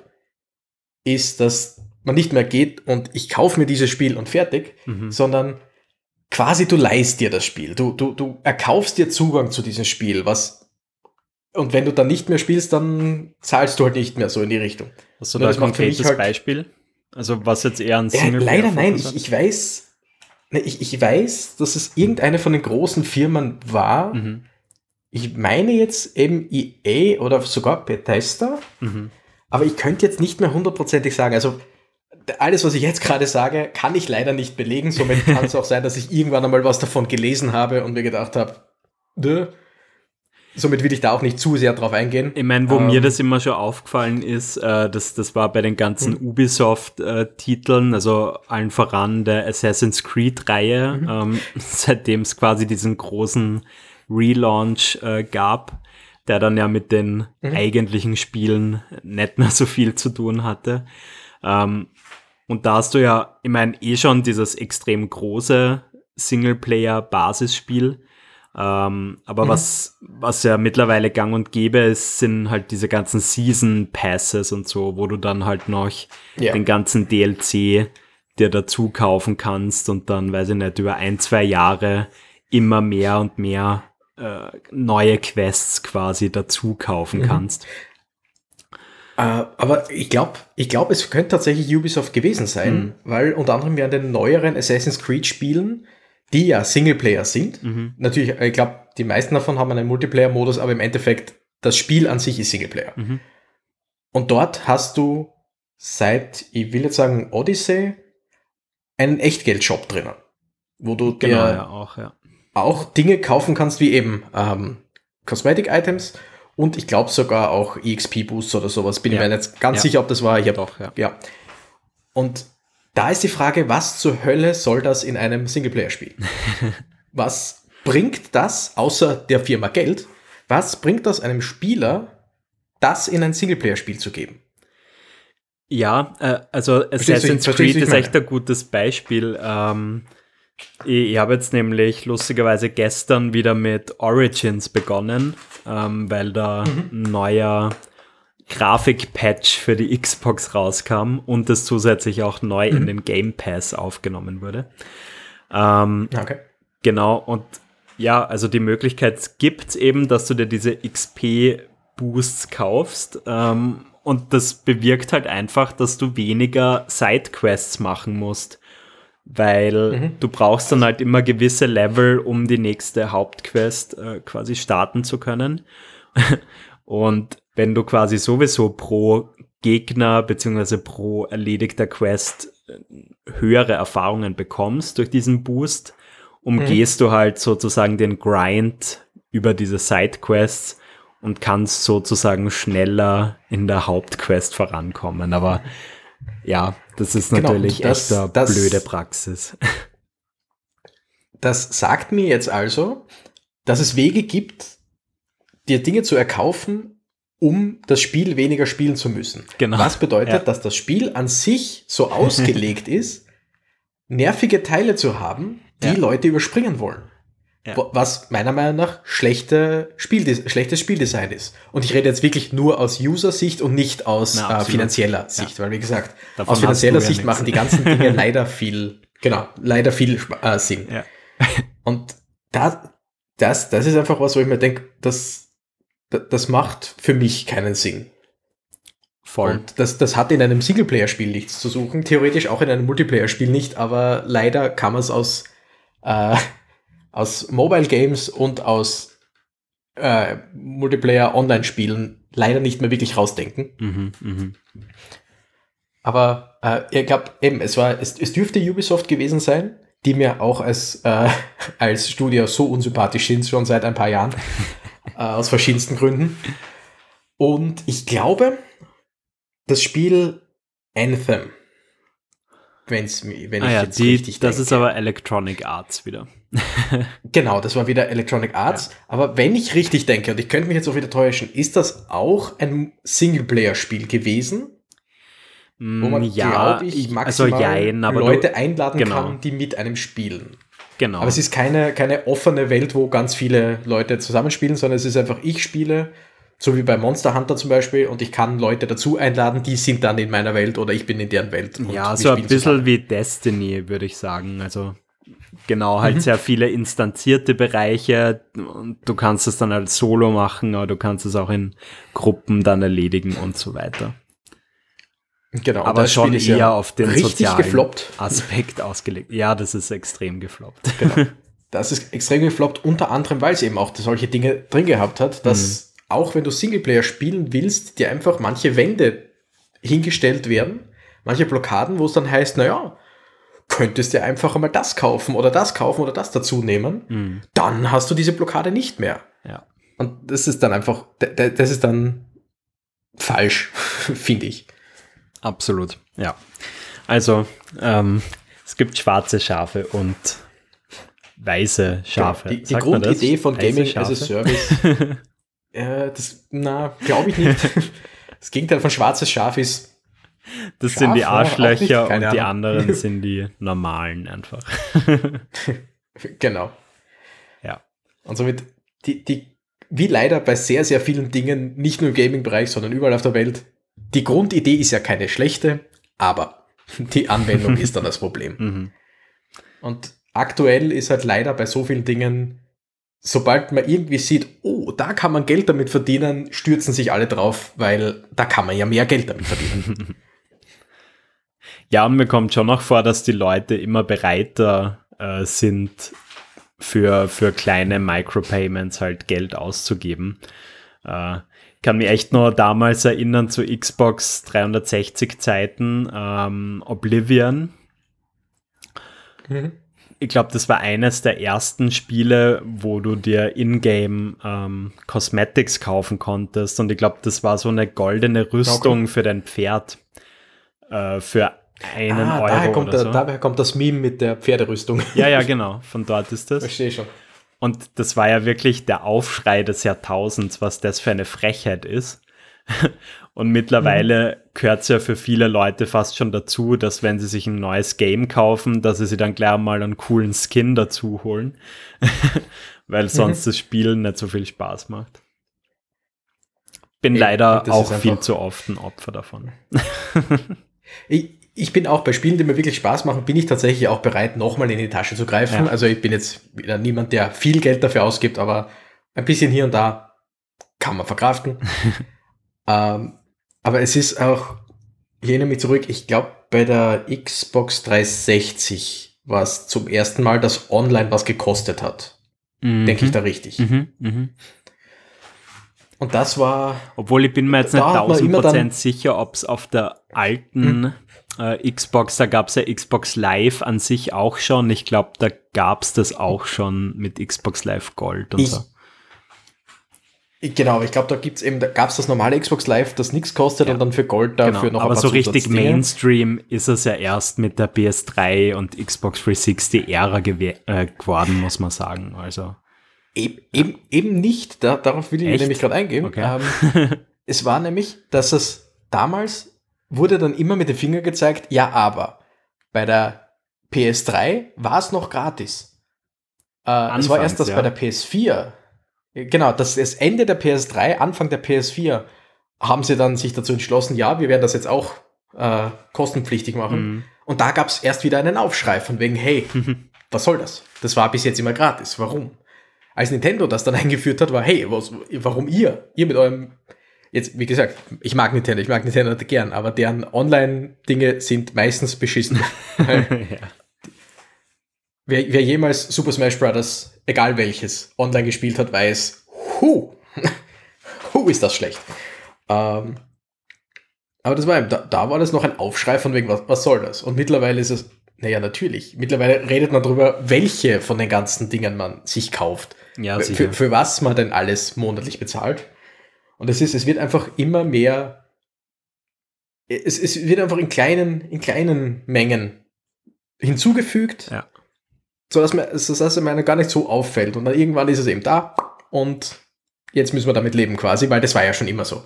ist, dass man nicht mehr geht und ich kaufe mir dieses Spiel und fertig, mhm. sondern quasi du leist dir das Spiel. Du, du, du erkaufst dir Zugang zu diesem Spiel, was und wenn du dann nicht mehr spielst, dann zahlst du halt nicht mehr so in die Richtung. Hast du da ein konkretes halt, Beispiel? Also was jetzt eher ein Single ja, Leider nein, ich, ich weiß, ne, ich, ich weiß, dass es irgendeine von den großen Firmen war. Mhm. Ich meine jetzt eben EA oder sogar Bethesda. Mhm. Aber ich könnte jetzt nicht mehr hundertprozentig sagen. Also alles, was ich jetzt gerade sage, kann ich leider nicht belegen. Somit kann es auch sein, dass ich irgendwann einmal was davon gelesen habe und mir gedacht habe, Dö. Somit will ich da auch nicht zu sehr drauf eingehen. Ich meine, wo ähm, mir das immer schon aufgefallen ist, äh, das, das war bei den ganzen mhm. Ubisoft-Titeln, also allen voran der Assassin's Creed-Reihe, mhm. ähm, seitdem es quasi diesen großen Relaunch äh, gab, der dann ja mit den mhm. eigentlichen Spielen nicht mehr so viel zu tun hatte. Ähm, und da hast du ja, ich meine, eh schon dieses extrem große Singleplayer-Basisspiel. Ähm, aber mhm. was, was ja mittlerweile gang und gäbe ist, sind halt diese ganzen Season Passes und so, wo du dann halt noch yeah. den ganzen DLC dir dazu kaufen kannst und dann, weiß ich nicht, über ein, zwei Jahre immer mehr und mehr äh, neue Quests quasi dazu kaufen mhm. kannst. Äh, aber ich glaube, ich glaube, es könnte tatsächlich Ubisoft gewesen sein, mhm. weil unter anderem ja in den neueren Assassin's Creed Spielen, die ja Singleplayer sind, mhm. natürlich, ich glaube, die meisten davon haben einen Multiplayer-Modus, aber im Endeffekt, das Spiel an sich ist Singleplayer. Mhm. Und dort hast du seit, ich will jetzt sagen, Odyssey, einen Echtgeldshop drinnen, wo du genau, dir ja, auch, ja auch Dinge kaufen kannst, wie eben ähm, Cosmetic-Items und ich glaube sogar auch EXP-Boosts oder sowas. Bin ja. ich mir nicht ganz ja. sicher, ob das war. Ich hab, Doch, ja. ja. Und da ist die Frage, was zur Hölle soll das in einem Singleplayer-Spiel? was bringt das, außer der Firma Geld, was bringt das einem Spieler, das in ein Singleplayer-Spiel zu geben? Ja, äh, also Assassin's Creed ist echt ein gutes Beispiel. Ähm, ich, ich habe jetzt nämlich lustigerweise gestern wieder mit Origins begonnen, ähm, weil da mhm. ein neuer Grafikpatch für die Xbox rauskam und es zusätzlich auch neu mhm. in den Game Pass aufgenommen wurde. Ähm, okay. Genau, und ja, also die Möglichkeit gibt es eben, dass du dir diese XP-Boosts kaufst. Ähm, und das bewirkt halt einfach, dass du weniger Sidequests machen musst weil mhm. du brauchst dann halt immer gewisse Level, um die nächste Hauptquest äh, quasi starten zu können. Und wenn du quasi sowieso pro Gegner beziehungsweise pro erledigter Quest äh, höhere Erfahrungen bekommst durch diesen Boost, umgehst mhm. du halt sozusagen den Grind über diese Sidequests und kannst sozusagen schneller in der Hauptquest vorankommen. Aber ja, das ist genau, natürlich genau, das, echt eine das, blöde Praxis. Das sagt mir jetzt also, dass es Wege gibt, dir Dinge zu erkaufen, um das Spiel weniger spielen zu müssen. Genau. Was bedeutet, ja. dass das Spiel an sich so ausgelegt ist, nervige Teile zu haben, die ja. Leute überspringen wollen. Ja. Was meiner Meinung nach schlechte Spieldes schlechtes Spieldesign ist. Und ich rede jetzt wirklich nur aus User-Sicht und nicht aus Na, äh, finanzieller Sicht, ja. weil wie gesagt, Davon aus finanzieller Sicht machen die ganzen Dinge leider viel, genau, leider viel äh, Sinn. Ja. und da, das, das ist einfach was, wo ich mir denke, das, das macht für mich keinen Sinn. Voll. Und das, das hat in einem Singleplayer-Spiel nichts zu suchen, theoretisch auch in einem Multiplayer-Spiel nicht, aber leider kann man es aus, äh, aus Mobile Games und aus äh, Multiplayer-Online-Spielen leider nicht mehr wirklich rausdenken. Mhm, mh. Aber äh, ich glaube, eben, es war, es, es dürfte Ubisoft gewesen sein, die mir auch als, äh, als Studio so unsympathisch sind, schon seit ein paar Jahren, äh, aus verschiedensten Gründen. Und ich glaube, das Spiel Anthem. Wenn's, wenn ah ich ja, jetzt die, richtig Das denke. ist aber Electronic Arts wieder. genau, das war wieder Electronic Arts. Ja. Aber wenn ich richtig denke, und ich könnte mich jetzt auch wieder täuschen, ist das auch ein Singleplayer-Spiel gewesen? Wo man, mm, ja, ich, also jein, aber Leute du, einladen genau. kann, die mit einem spielen. Genau. Aber es ist keine, keine offene Welt, wo ganz viele Leute zusammenspielen, sondern es ist einfach, ich spiele so wie bei Monster Hunter zum Beispiel, und ich kann Leute dazu einladen, die sind dann in meiner Welt oder ich bin in deren Welt. Ja, so ein bisschen zusammen. wie Destiny, würde ich sagen. Also genau, halt mhm. sehr viele instanzierte Bereiche und du kannst es dann als Solo machen, aber du kannst es auch in Gruppen dann erledigen und so weiter. Genau, aber schon eher ja auf den sozialen gefloppt. Aspekt ausgelegt. Ja, das ist extrem gefloppt. Genau. Das ist extrem gefloppt, unter anderem, weil es eben auch solche Dinge drin gehabt hat, dass mhm auch wenn du Singleplayer spielen willst, dir einfach manche Wände hingestellt werden, manche Blockaden, wo es dann heißt, naja, könntest du einfach einmal das kaufen oder das kaufen oder das dazu nehmen, mhm. dann hast du diese Blockade nicht mehr. Ja. Und das ist dann einfach, das ist dann falsch, finde ich. Absolut, ja. Also, ähm, es gibt schwarze Schafe und weiße Schafe. Genau. Die, die Grundidee von Gaming as a Service Äh, das, na, glaube ich nicht. das Gegenteil von schwarzes Schaf ist. Das Schaf, sind die Arschlöcher und Ahnung. die anderen sind die normalen einfach. genau. Ja. Und somit, die, die, wie leider bei sehr, sehr vielen Dingen, nicht nur im Gaming-Bereich, sondern überall auf der Welt, die Grundidee ist ja keine schlechte, aber die Anwendung ist dann das Problem. Mhm. Und aktuell ist halt leider bei so vielen Dingen sobald man irgendwie sieht, oh, da kann man Geld damit verdienen, stürzen sich alle drauf, weil da kann man ja mehr Geld damit verdienen. ja, und mir kommt schon noch vor, dass die Leute immer bereiter äh, sind, für, für kleine Micropayments halt Geld auszugeben. Äh, kann mich echt nur damals erinnern zu Xbox 360 Zeiten, ähm, Oblivion. Mhm ich glaube, das war eines der ersten Spiele, wo du dir in-game ähm, Cosmetics kaufen konntest. Und ich glaube, das war so eine goldene Rüstung okay. für dein Pferd. Äh, für einen ah, Euro. Daher kommt, oder so. daher kommt das Meme mit der Pferderüstung. Ja, ja, genau. Von dort ist das. Verstehe schon. Und das war ja wirklich der Aufschrei des Jahrtausends, was das für eine Frechheit ist. Und mittlerweile mhm. gehört es ja für viele Leute fast schon dazu, dass wenn sie sich ein neues Game kaufen, dass sie sich dann gleich mal einen coolen Skin dazu holen, weil sonst mhm. das Spiel nicht so viel Spaß macht. Bin Ey, leider auch viel zu oft ein Opfer davon. ich, ich bin auch bei Spielen, die mir wirklich Spaß machen, bin ich tatsächlich auch bereit, nochmal in die Tasche zu greifen. Ja. Also ich bin jetzt wieder niemand, der viel Geld dafür ausgibt, aber ein bisschen hier und da kann man verkraften. ähm, aber es ist auch, ich erinnere mich zurück, ich glaube, bei der Xbox 360 war es zum ersten Mal, dass online was gekostet hat. Mhm. Denke ich da richtig. Mhm. Mhm. Und das war. Obwohl ich bin mir jetzt nicht 1000% sicher, ob es auf der alten hm. äh, Xbox, da gab es ja Xbox Live an sich auch schon. Ich glaube, da gab es das auch schon mit Xbox Live Gold und ich, so. Genau, ich glaube, da gibt's eben, da gab es das normale Xbox Live, das nichts kostet ja, und dann für Gold dafür genau, noch Aber so richtig Mainstream ist es ja erst mit der PS3 und Xbox 360 Ära äh, geworden, muss man sagen. Also eben, eben, eben nicht, da, darauf will ich Echt? nämlich gerade eingehen. Okay. Ähm, es war nämlich, dass es damals wurde dann immer mit dem Finger gezeigt, ja, aber bei der PS3 war es noch gratis. Äh, Anfangs, es war erst das ja. bei der PS4 Genau, das, das Ende der PS3, Anfang der PS4 haben sie dann sich dazu entschlossen, ja, wir werden das jetzt auch äh, kostenpflichtig machen. Mhm. Und da gab es erst wieder einen Aufschrei von wegen, hey, was soll das? Das war bis jetzt immer gratis. Warum? Als Nintendo das dann eingeführt hat, war, hey, was, warum ihr? Ihr mit eurem jetzt, wie gesagt, ich mag Nintendo, ich mag Nintendo gern, aber deren Online-Dinge sind meistens beschissen. ja. Wer, wer jemals Super Smash Bros., egal welches, online gespielt hat, weiß, hu, hu ist das schlecht. Ähm, aber das war, da, da war das noch ein Aufschrei von wegen, was, was soll das? Und mittlerweile ist es, naja, natürlich. Mittlerweile redet man darüber, welche von den ganzen Dingen man sich kauft. Ja, für, für was man denn alles monatlich bezahlt. Und es ist, es wird einfach immer mehr, es, es wird einfach in kleinen, in kleinen Mengen hinzugefügt, ja. Sodass, sodass es mir gar nicht so auffällt. Und dann irgendwann ist es eben da und jetzt müssen wir damit leben quasi, weil das war ja schon immer so.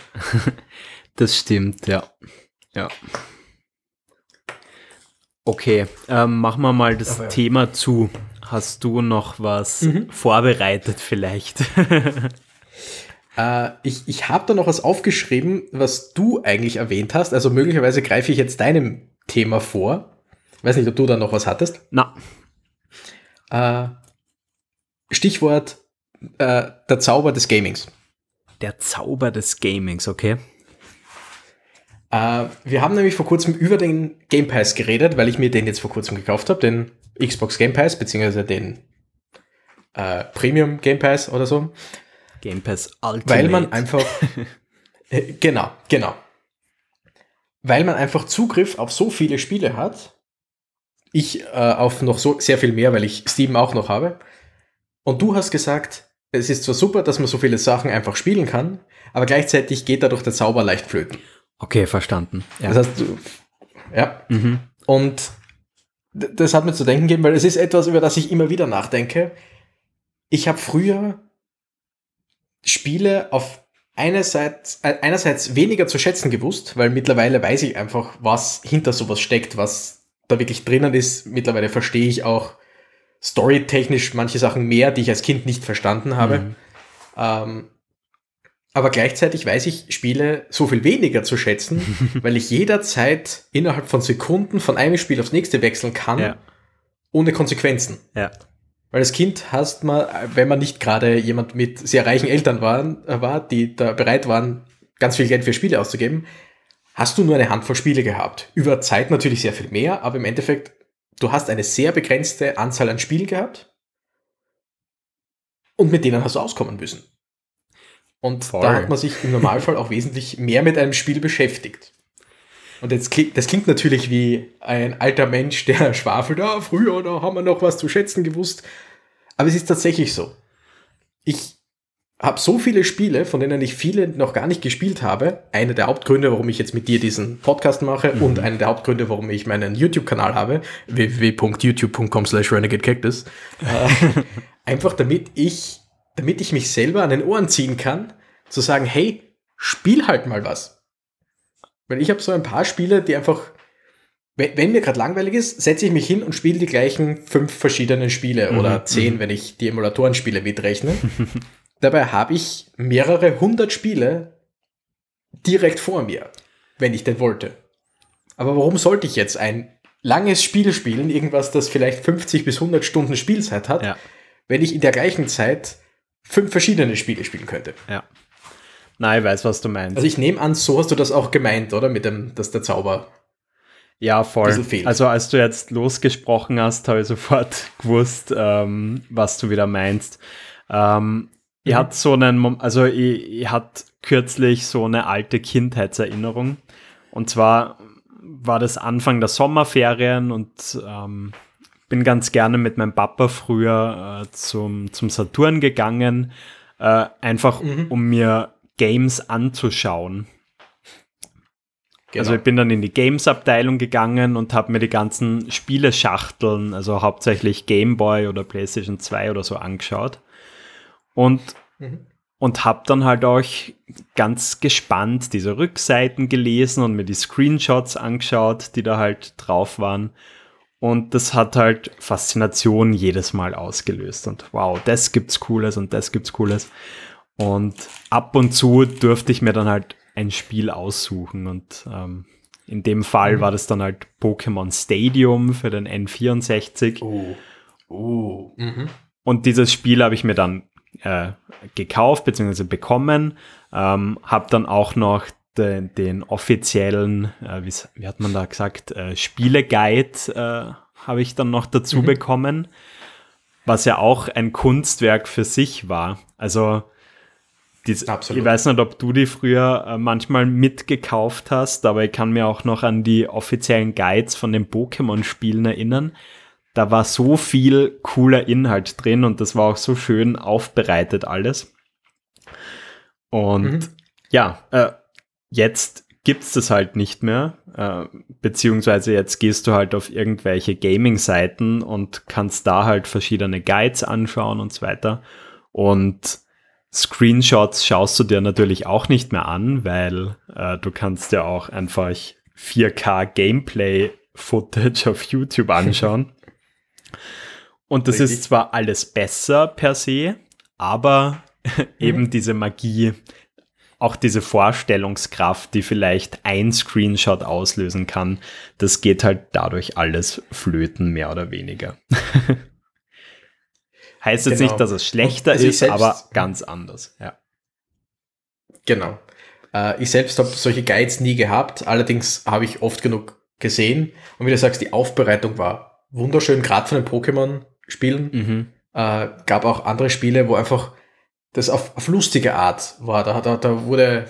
das stimmt, ja. Ja. Okay, ähm, machen wir mal das ja. Thema zu. Hast du noch was mhm. vorbereitet vielleicht? äh, ich ich habe da noch was aufgeschrieben, was du eigentlich erwähnt hast. Also möglicherweise greife ich jetzt deinem Thema vor. Weiß nicht, ob du da noch was hattest. Na. Äh, Stichwort äh, der Zauber des Gamings. Der Zauber des Gamings, okay. Uh, wir haben nämlich vor kurzem über den Game Pass geredet, weil ich mir den jetzt vor kurzem gekauft habe, den Xbox Game Pass, beziehungsweise den uh, Premium Game Pass oder so. Game Pass Ultimate. Weil man einfach, äh, genau, genau. Weil man einfach Zugriff auf so viele Spiele hat. Ich äh, auf noch so sehr viel mehr, weil ich Steam auch noch habe. Und du hast gesagt, es ist zwar super, dass man so viele Sachen einfach spielen kann, aber gleichzeitig geht dadurch der Zauber leicht flöten. Okay, verstanden. Ja. Das heißt, du, ja. Mhm. Und das hat mir zu denken gegeben, weil es ist etwas, über das ich immer wieder nachdenke. Ich habe früher Spiele auf einerseits, äh, einerseits weniger zu schätzen gewusst, weil mittlerweile weiß ich einfach, was hinter sowas steckt, was da wirklich drinnen ist. Mittlerweile verstehe ich auch storytechnisch manche Sachen mehr, die ich als Kind nicht verstanden habe. Mhm. Ähm, aber gleichzeitig weiß ich Spiele so viel weniger zu schätzen, weil ich jederzeit innerhalb von Sekunden von einem Spiel aufs nächste wechseln kann, ja. ohne Konsequenzen. Ja. Weil als Kind hast man, wenn man nicht gerade jemand mit sehr reichen Eltern war, war, die da bereit waren, ganz viel Geld für Spiele auszugeben, hast du nur eine Handvoll Spiele gehabt. Über Zeit natürlich sehr viel mehr, aber im Endeffekt, du hast eine sehr begrenzte Anzahl an Spielen gehabt und mit denen hast du auskommen müssen. Und Voll. da hat man sich im Normalfall auch wesentlich mehr mit einem Spiel beschäftigt. Und jetzt klingt, das klingt natürlich wie ein alter Mensch, der schwafelt, ah, früher, da haben wir noch was zu schätzen gewusst. Aber es ist tatsächlich so. Ich habe so viele Spiele, von denen ich viele noch gar nicht gespielt habe. Einer der Hauptgründe, warum ich jetzt mit dir diesen Podcast mache mhm. und einer der Hauptgründe, warum ich meinen YouTube-Kanal habe, www.youtube.com slash renegadecactus. äh, einfach damit ich damit ich mich selber an den Ohren ziehen kann, zu sagen, hey, spiel halt mal was. Weil ich habe so ein paar Spiele, die einfach, wenn, wenn mir gerade langweilig ist, setze ich mich hin und spiele die gleichen fünf verschiedenen Spiele mhm, oder zehn, mhm. wenn ich die Emulatoren-Spiele mitrechne. Dabei habe ich mehrere hundert Spiele direkt vor mir, wenn ich denn wollte. Aber warum sollte ich jetzt ein langes Spiel spielen, irgendwas, das vielleicht 50 bis 100 Stunden Spielzeit hat, ja. wenn ich in der gleichen Zeit fünf verschiedene Spiele spielen könnte. Ja. Nein, ich weiß, was du meinst. Also ich nehme an, so hast du das auch gemeint, oder? Mit dem, dass der Zauber. Ja, voll. Also als du jetzt losgesprochen hast, habe ich sofort gewusst, ähm, was du wieder meinst. Ähm, ich mhm. hatte so einen, also ich, ich hatte kürzlich so eine alte Kindheitserinnerung. Und zwar war das Anfang der Sommerferien und ähm, bin ganz gerne mit meinem Papa früher äh, zum, zum Saturn gegangen, äh, einfach mhm. um mir Games anzuschauen. Genau. Also ich bin dann in die Games-Abteilung gegangen und habe mir die ganzen Spieleschachteln, also hauptsächlich Game Boy oder PlayStation 2 oder so angeschaut. Und, mhm. und habe dann halt auch ganz gespannt diese Rückseiten gelesen und mir die Screenshots angeschaut, die da halt drauf waren. Und das hat halt Faszination jedes Mal ausgelöst. Und wow, das gibt's Cooles und das gibt's Cooles. Und ab und zu durfte ich mir dann halt ein Spiel aussuchen. Und ähm, in dem Fall mhm. war das dann halt Pokémon Stadium für den N64. Oh. Oh. Mhm. Und dieses Spiel habe ich mir dann äh, gekauft bzw. bekommen. Ähm, habe dann auch noch den, den offiziellen, äh, wie, wie, hat man da gesagt, äh, Spieleguide äh, habe ich dann noch dazu mhm. bekommen, was ja auch ein Kunstwerk für sich war. Also dies, ich weiß nicht, ob du die früher äh, manchmal mitgekauft hast, aber ich kann mir auch noch an die offiziellen Guides von den Pokémon-Spielen erinnern. Da war so viel cooler Inhalt drin und das war auch so schön aufbereitet alles. Und mhm. ja, äh, jetzt gibt's das halt nicht mehr, äh, beziehungsweise jetzt gehst du halt auf irgendwelche Gaming-Seiten und kannst da halt verschiedene Guides anschauen und so weiter. Und Screenshots schaust du dir natürlich auch nicht mehr an, weil äh, du kannst ja auch einfach 4K Gameplay-Footage auf YouTube anschauen. Und das Richtig. ist zwar alles besser per se, aber eben mhm. diese Magie, auch diese Vorstellungskraft, die vielleicht ein Screenshot auslösen kann, das geht halt dadurch alles flöten, mehr oder weniger. Heißt jetzt genau. nicht, dass es schlechter also ist, aber ganz anders, ja. Genau. Äh, ich selbst habe solche Guides nie gehabt, allerdings habe ich oft genug gesehen. Und wie du sagst, die Aufbereitung war wunderschön, gerade von den Pokémon-Spielen. Mhm. Äh, gab auch andere Spiele, wo einfach das auf, auf lustige Art war. Da, da, da wurde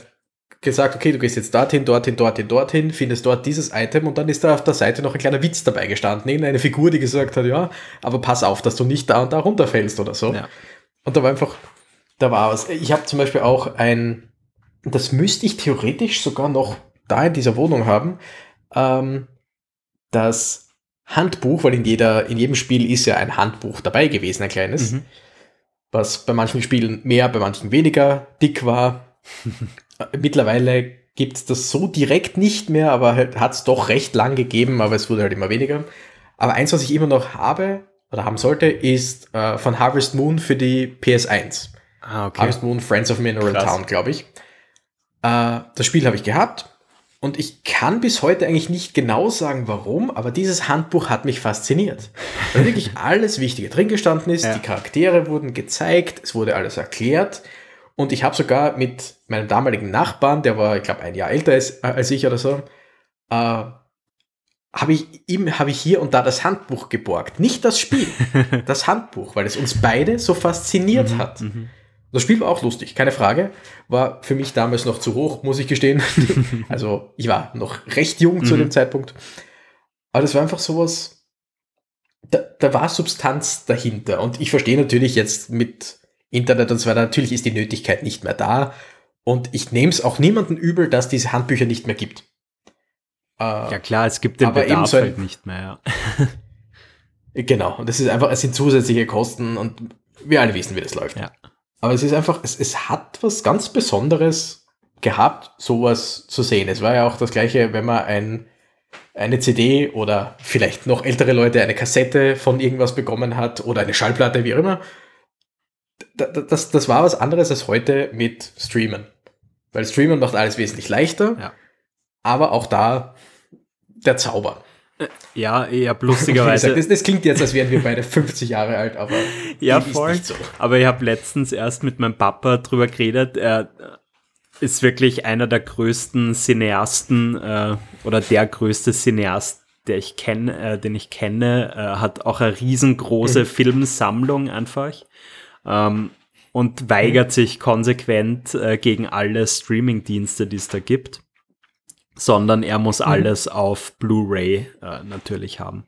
gesagt, okay, du gehst jetzt dorthin, dorthin, dorthin, dorthin, findest dort dieses Item und dann ist da auf der Seite noch ein kleiner Witz dabei gestanden. Irgendeine Figur, die gesagt hat, ja, aber pass auf, dass du nicht da und da runterfällst oder so. Ja. Und da war einfach, da war was. Ich habe zum Beispiel auch ein, das müsste ich theoretisch sogar noch da in dieser Wohnung haben, ähm, das Handbuch, weil in jeder, in jedem Spiel ist ja ein Handbuch dabei gewesen, ein kleines, mhm. was bei manchen Spielen mehr, bei manchen weniger dick war. Mittlerweile gibt es das so direkt nicht mehr, aber hat es doch recht lang gegeben, aber es wurde halt immer weniger. Aber eins, was ich immer noch habe oder haben sollte, ist äh, von Harvest Moon für die PS1. Ah, okay. Harvest Moon Friends of Mineral Krass. Town, glaube ich. Äh, das Spiel habe ich gehabt und ich kann bis heute eigentlich nicht genau sagen, warum, aber dieses Handbuch hat mich fasziniert. Weil wirklich alles Wichtige drin gestanden ist, ja. die Charaktere wurden gezeigt, es wurde alles erklärt und ich habe sogar mit meinem damaligen Nachbarn, der war, ich glaube, ein Jahr älter als, als ich oder so, äh, habe ich ihm habe ich hier und da das Handbuch geborgt. Nicht das Spiel, das Handbuch, weil es uns beide so fasziniert mhm, hat. Mhm. Das Spiel war auch lustig, keine Frage. War für mich damals noch zu hoch, muss ich gestehen. also ich war noch recht jung mhm. zu dem Zeitpunkt. Aber das war einfach sowas, da, da war Substanz dahinter. Und ich verstehe natürlich jetzt mit Internet und so weiter, natürlich ist die Nötigkeit nicht mehr da. Und ich nehme es auch niemanden übel, dass diese Handbücher nicht mehr gibt. Äh, ja klar, es gibt den aber Bedarf so ein, halt nicht mehr. Ja. genau, und das ist einfach, es sind zusätzliche Kosten und wir alle wissen, wie das läuft. Ja. Aber es ist einfach, es, es hat was ganz Besonderes gehabt, sowas zu sehen. Es war ja auch das gleiche, wenn man ein, eine CD oder vielleicht noch ältere Leute eine Kassette von irgendwas bekommen hat oder eine Schallplatte, wie auch immer das, das war was anderes als heute mit Streamen. Weil Streamen macht alles wesentlich leichter, ja. aber auch da der Zauber. Äh, ja, eher lustigerweise. Gesagt, das, das, klingt jetzt, als wären wir beide 50 Jahre alt, aber ja, voll. So. Aber ich habe letztens erst mit meinem Papa drüber geredet. Er ist wirklich einer der größten Cineasten äh, oder der größte Cineast, der ich kenne, äh, den ich kenne, äh, hat auch eine riesengroße mhm. Filmsammlung einfach ähm, und weigert mhm. sich konsequent äh, gegen alle Streaming-Dienste, die es da gibt, sondern er muss mhm. alles auf Blu-ray äh, natürlich haben.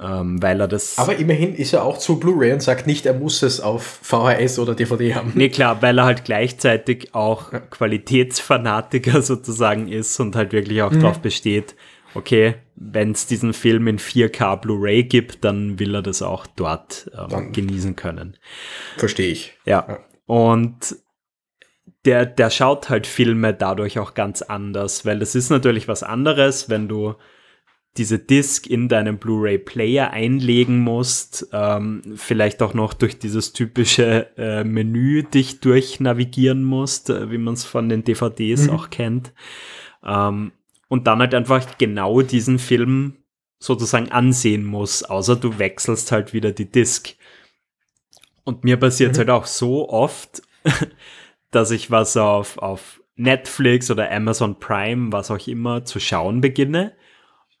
Ähm, weil er das. Aber immerhin ist er auch zu Blu-ray und sagt nicht, er muss es auf VHS oder DVD haben. Nee, klar, weil er halt gleichzeitig auch Qualitätsfanatiker sozusagen ist und halt wirklich auch mhm. darauf besteht, okay, wenn es diesen Film in 4K Blu-ray gibt, dann will er das auch dort ähm, genießen können. Verstehe ich. Ja. ja. Und der, der schaut halt Filme dadurch auch ganz anders, weil es ist natürlich was anderes, wenn du diese Disc in deinen Blu-ray-Player einlegen musst, ähm, vielleicht auch noch durch dieses typische äh, Menü dich durchnavigieren musst, äh, wie man es von den DVDs mhm. auch kennt. Ähm, und dann halt einfach genau diesen Film sozusagen ansehen muss, außer du wechselst halt wieder die Disc. Und mir passiert es mhm. halt auch so oft, dass ich was auf, auf Netflix oder Amazon Prime, was auch immer, zu schauen beginne.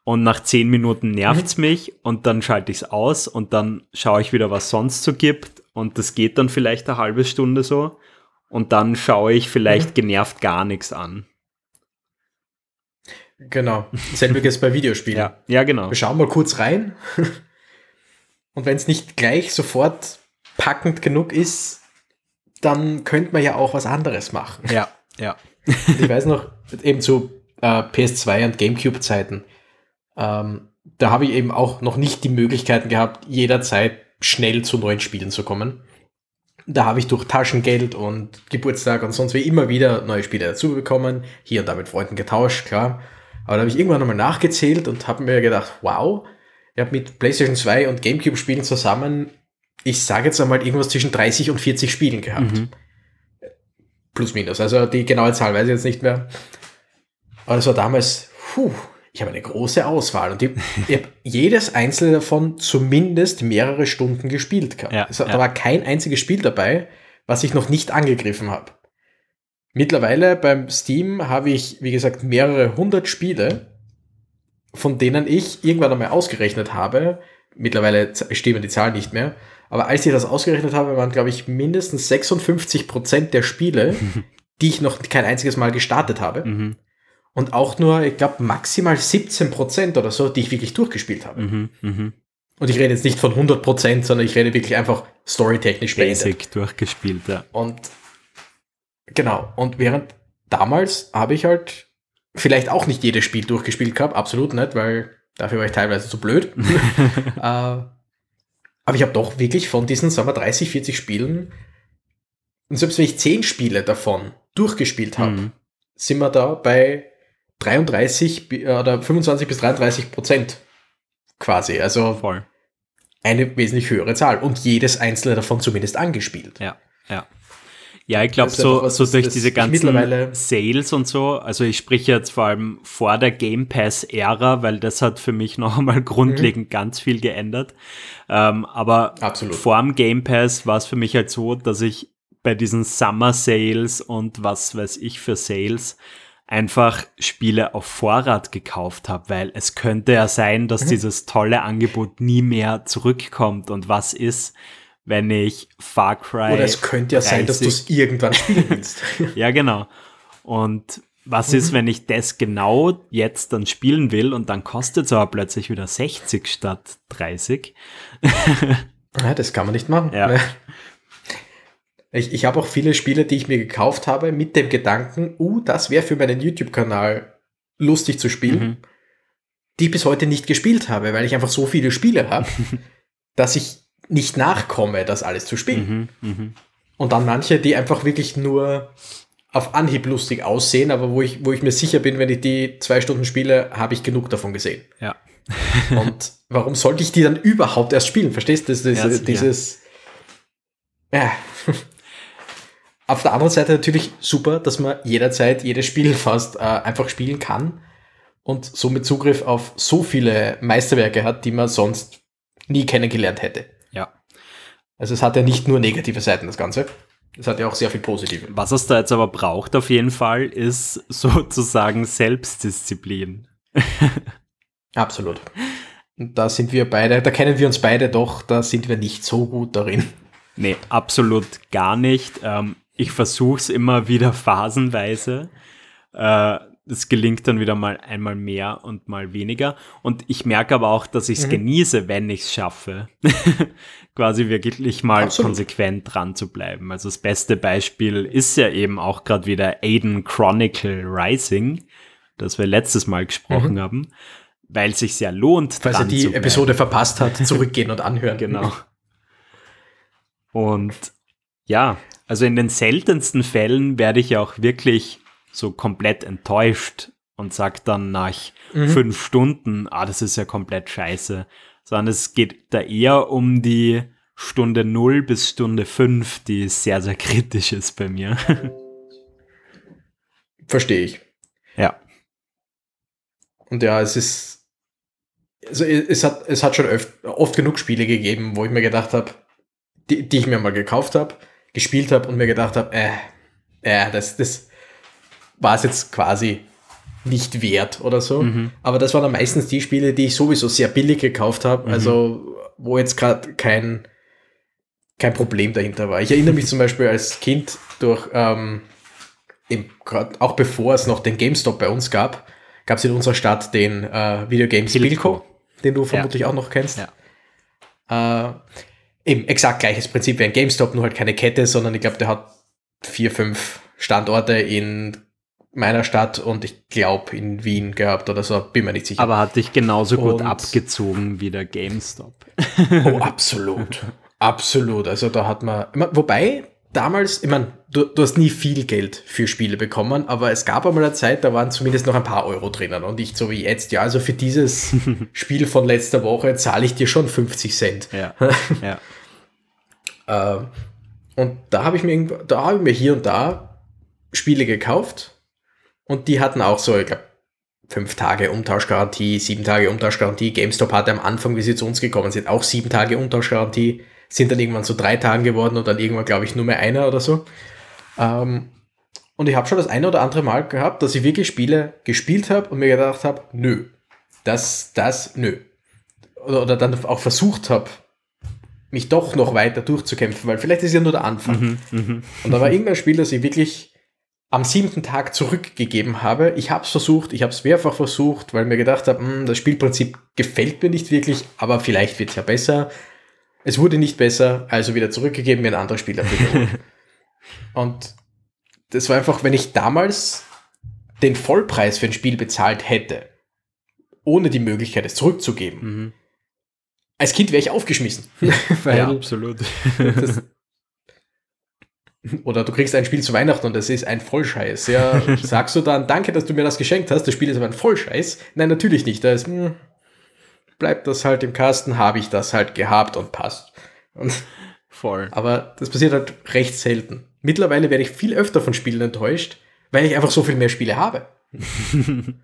Und nach zehn Minuten nervt's mhm. mich und dann schalte ich's aus und dann schaue ich wieder, was sonst so gibt. Und das geht dann vielleicht eine halbe Stunde so. Und dann schaue ich vielleicht mhm. genervt gar nichts an. Genau. Selbiges bei Videospielen. Ja, ja, genau. Wir schauen mal kurz rein. Und wenn es nicht gleich sofort packend genug ist, dann könnte man ja auch was anderes machen. Ja, ja. ich weiß noch, eben zu äh, PS2 und GameCube-Zeiten, ähm, da habe ich eben auch noch nicht die Möglichkeiten gehabt, jederzeit schnell zu neuen Spielen zu kommen. Da habe ich durch Taschengeld und Geburtstag und sonst wie immer wieder neue Spiele dazu bekommen, hier und da mit Freunden getauscht, klar. Aber da habe ich irgendwann nochmal nachgezählt und habe mir gedacht, wow, ich habe mit PlayStation 2 und GameCube-Spielen zusammen, ich sage jetzt einmal irgendwas zwischen 30 und 40 Spielen gehabt. Mhm. Plus minus. Also die genaue Zahl weiß ich jetzt nicht mehr. Aber das war damals, puh, ich habe eine große Auswahl und ich, ich habe jedes einzelne davon zumindest mehrere Stunden gespielt gehabt. Ja, also, ja. Da war kein einziges Spiel dabei, was ich noch nicht angegriffen habe. Mittlerweile beim Steam habe ich, wie gesagt, mehrere hundert Spiele, von denen ich irgendwann einmal ausgerechnet habe. Mittlerweile stimmen die Zahlen nicht mehr. Aber als ich das ausgerechnet habe, waren, glaube ich, mindestens 56 Prozent der Spiele, die ich noch kein einziges Mal gestartet habe. Mhm. Und auch nur, ich glaube, maximal 17 Prozent oder so, die ich wirklich durchgespielt habe. Mhm, mh. Und ich rede jetzt nicht von 100 Prozent, sondern ich rede wirklich einfach storytechnisch Basic durchgespielt, ja. Und genau. Und während damals habe ich halt vielleicht auch nicht jedes Spiel durchgespielt gehabt, absolut nicht, weil dafür war ich teilweise zu blöd. äh, aber ich habe doch wirklich von diesen, sagen wir, 30, 40 Spielen, und selbst wenn ich 10 Spiele davon durchgespielt habe, mhm. sind wir da bei 33 äh, oder 25 bis 33 Prozent quasi. Also Voll. eine wesentlich höhere Zahl und jedes einzelne davon zumindest angespielt. Ja, ja. Ja, ich glaube, so, was, so durch diese ganzen Sales und so, also ich spreche jetzt vor allem vor der Game Pass-Ära, weil das hat für mich noch einmal grundlegend mhm. ganz viel geändert. Ähm, aber Absolut. vor dem Game Pass war es für mich halt so, dass ich bei diesen Summer Sales und was weiß ich für Sales einfach Spiele auf Vorrat gekauft habe, weil es könnte ja sein, dass mhm. dieses tolle Angebot nie mehr zurückkommt. Und was ist, wenn ich Far Cry. Oder es könnte ja 30, sein, dass du es irgendwann spielen willst. ja, genau. Und was mhm. ist, wenn ich das genau jetzt dann spielen will und dann kostet es aber plötzlich wieder 60 statt 30? ja, das kann man nicht machen. Ja. Ich, ich habe auch viele Spiele, die ich mir gekauft habe, mit dem Gedanken, uh, das wäre für meinen YouTube-Kanal lustig zu spielen, mhm. die ich bis heute nicht gespielt habe, weil ich einfach so viele Spiele habe, dass ich nicht nachkomme, das alles zu spielen. Mhm, mh. Und dann manche, die einfach wirklich nur auf Anhieb lustig aussehen, aber wo ich, wo ich mir sicher bin, wenn ich die zwei Stunden spiele, habe ich genug davon gesehen. Ja. Und warum sollte ich die dann überhaupt erst spielen? Verstehst du? Das, das, ja, dieses. Ja. Auf der anderen Seite natürlich super, dass man jederzeit jedes Spiel fast äh, einfach spielen kann und somit Zugriff auf so viele Meisterwerke hat, die man sonst nie kennengelernt hätte. Also es hat ja nicht nur negative Seiten, das Ganze. Es hat ja auch sehr viel positive. Was es da jetzt aber braucht auf jeden Fall, ist sozusagen Selbstdisziplin. Absolut. Und da sind wir beide, da kennen wir uns beide doch, da sind wir nicht so gut darin. Nee, absolut gar nicht. Ähm, ich versuche es immer wieder phasenweise. Äh, es gelingt dann wieder mal einmal mehr und mal weniger. Und ich merke aber auch, dass ich es mhm. genieße, wenn ich es schaffe. Quasi wirklich mal Absolut. konsequent dran zu bleiben. Also das beste Beispiel ist ja eben auch gerade wieder Aiden Chronicle Rising, das wir letztes Mal gesprochen mhm. haben, weil es sich sehr lohnt. Falls er die Episode verpasst hat, zurückgehen und anhören. Genau. Und ja, also in den seltensten Fällen werde ich ja auch wirklich so komplett enttäuscht und sage dann nach mhm. fünf Stunden, ah, das ist ja komplett scheiße. Sondern es geht da eher um die Stunde 0 bis Stunde 5, die sehr, sehr kritisch ist bei mir. Verstehe ich. Ja. Und ja, es ist. Also es hat, es hat schon oft, oft genug Spiele gegeben, wo ich mir gedacht habe, die, die ich mir mal gekauft habe, gespielt habe und mir gedacht habe, äh, äh, das, das war es jetzt quasi nicht wert oder so. Mhm. Aber das waren dann meistens die Spiele, die ich sowieso sehr billig gekauft habe, mhm. also wo jetzt gerade kein, kein Problem dahinter war. Ich erinnere mich zum Beispiel als Kind durch, ähm, grad, auch bevor es noch den GameStop bei uns gab, gab es in unserer Stadt den äh, Videogames Bilko, den du vermutlich ja. auch noch kennst. Ja. Äh, eben exakt gleiches Prinzip wie ein GameStop, nur halt keine Kette, sondern ich glaube, der hat vier, fünf Standorte in meiner Stadt und ich glaube in Wien gehabt oder so, bin mir nicht sicher. Aber hat dich genauso gut und abgezogen wie der GameStop. oh, absolut. absolut. Also da hat man, wobei damals, ich meine, du, du hast nie viel Geld für Spiele bekommen, aber es gab einmal eine Zeit, da waren zumindest noch ein paar Euro drinnen und nicht so wie jetzt, ja, also für dieses Spiel von letzter Woche zahle ich dir schon 50 Cent. Ja. ja. äh, und da habe ich mir, da habe ich mir hier und da Spiele gekauft und die hatten auch so, ich glaube, fünf Tage Umtauschgarantie, sieben Tage Umtauschgarantie. GameStop hatte am Anfang, wie sie zu uns gekommen sind, auch sieben Tage Umtauschgarantie, sind dann irgendwann zu drei Tagen geworden und dann irgendwann, glaube ich, nur mehr einer oder so. Ähm, und ich habe schon das eine oder andere Mal gehabt, dass ich wirklich Spiele gespielt habe und mir gedacht habe, nö, das, das, nö. Oder, oder dann auch versucht habe, mich doch noch weiter durchzukämpfen, weil vielleicht ist ja nur der Anfang. Mhm, mh. Und da war irgendein Spiel, das ich wirklich am siebten Tag zurückgegeben habe. Ich habe es versucht, ich habe es mehrfach versucht, weil mir gedacht habe, hm, das Spielprinzip gefällt mir nicht wirklich, aber vielleicht wird es ja besser. Es wurde nicht besser, also wieder zurückgegeben, mir ein anderes Spiel dafür Und das war einfach, wenn ich damals den Vollpreis für ein Spiel bezahlt hätte, ohne die Möglichkeit, es zurückzugeben, mhm. als Kind wäre ich aufgeschmissen. ja, absolut. Das, oder du kriegst ein Spiel zu Weihnachten und es ist ein Vollscheiß. Ja, sagst du dann, danke, dass du mir das geschenkt hast, das Spiel ist aber ein Vollscheiß? Nein, natürlich nicht. Da ist, hm, bleibt das halt im Kasten, habe ich das halt gehabt und passt. Und, Voll. Aber das passiert halt recht selten. Mittlerweile werde ich viel öfter von Spielen enttäuscht, weil ich einfach so viel mehr Spiele habe.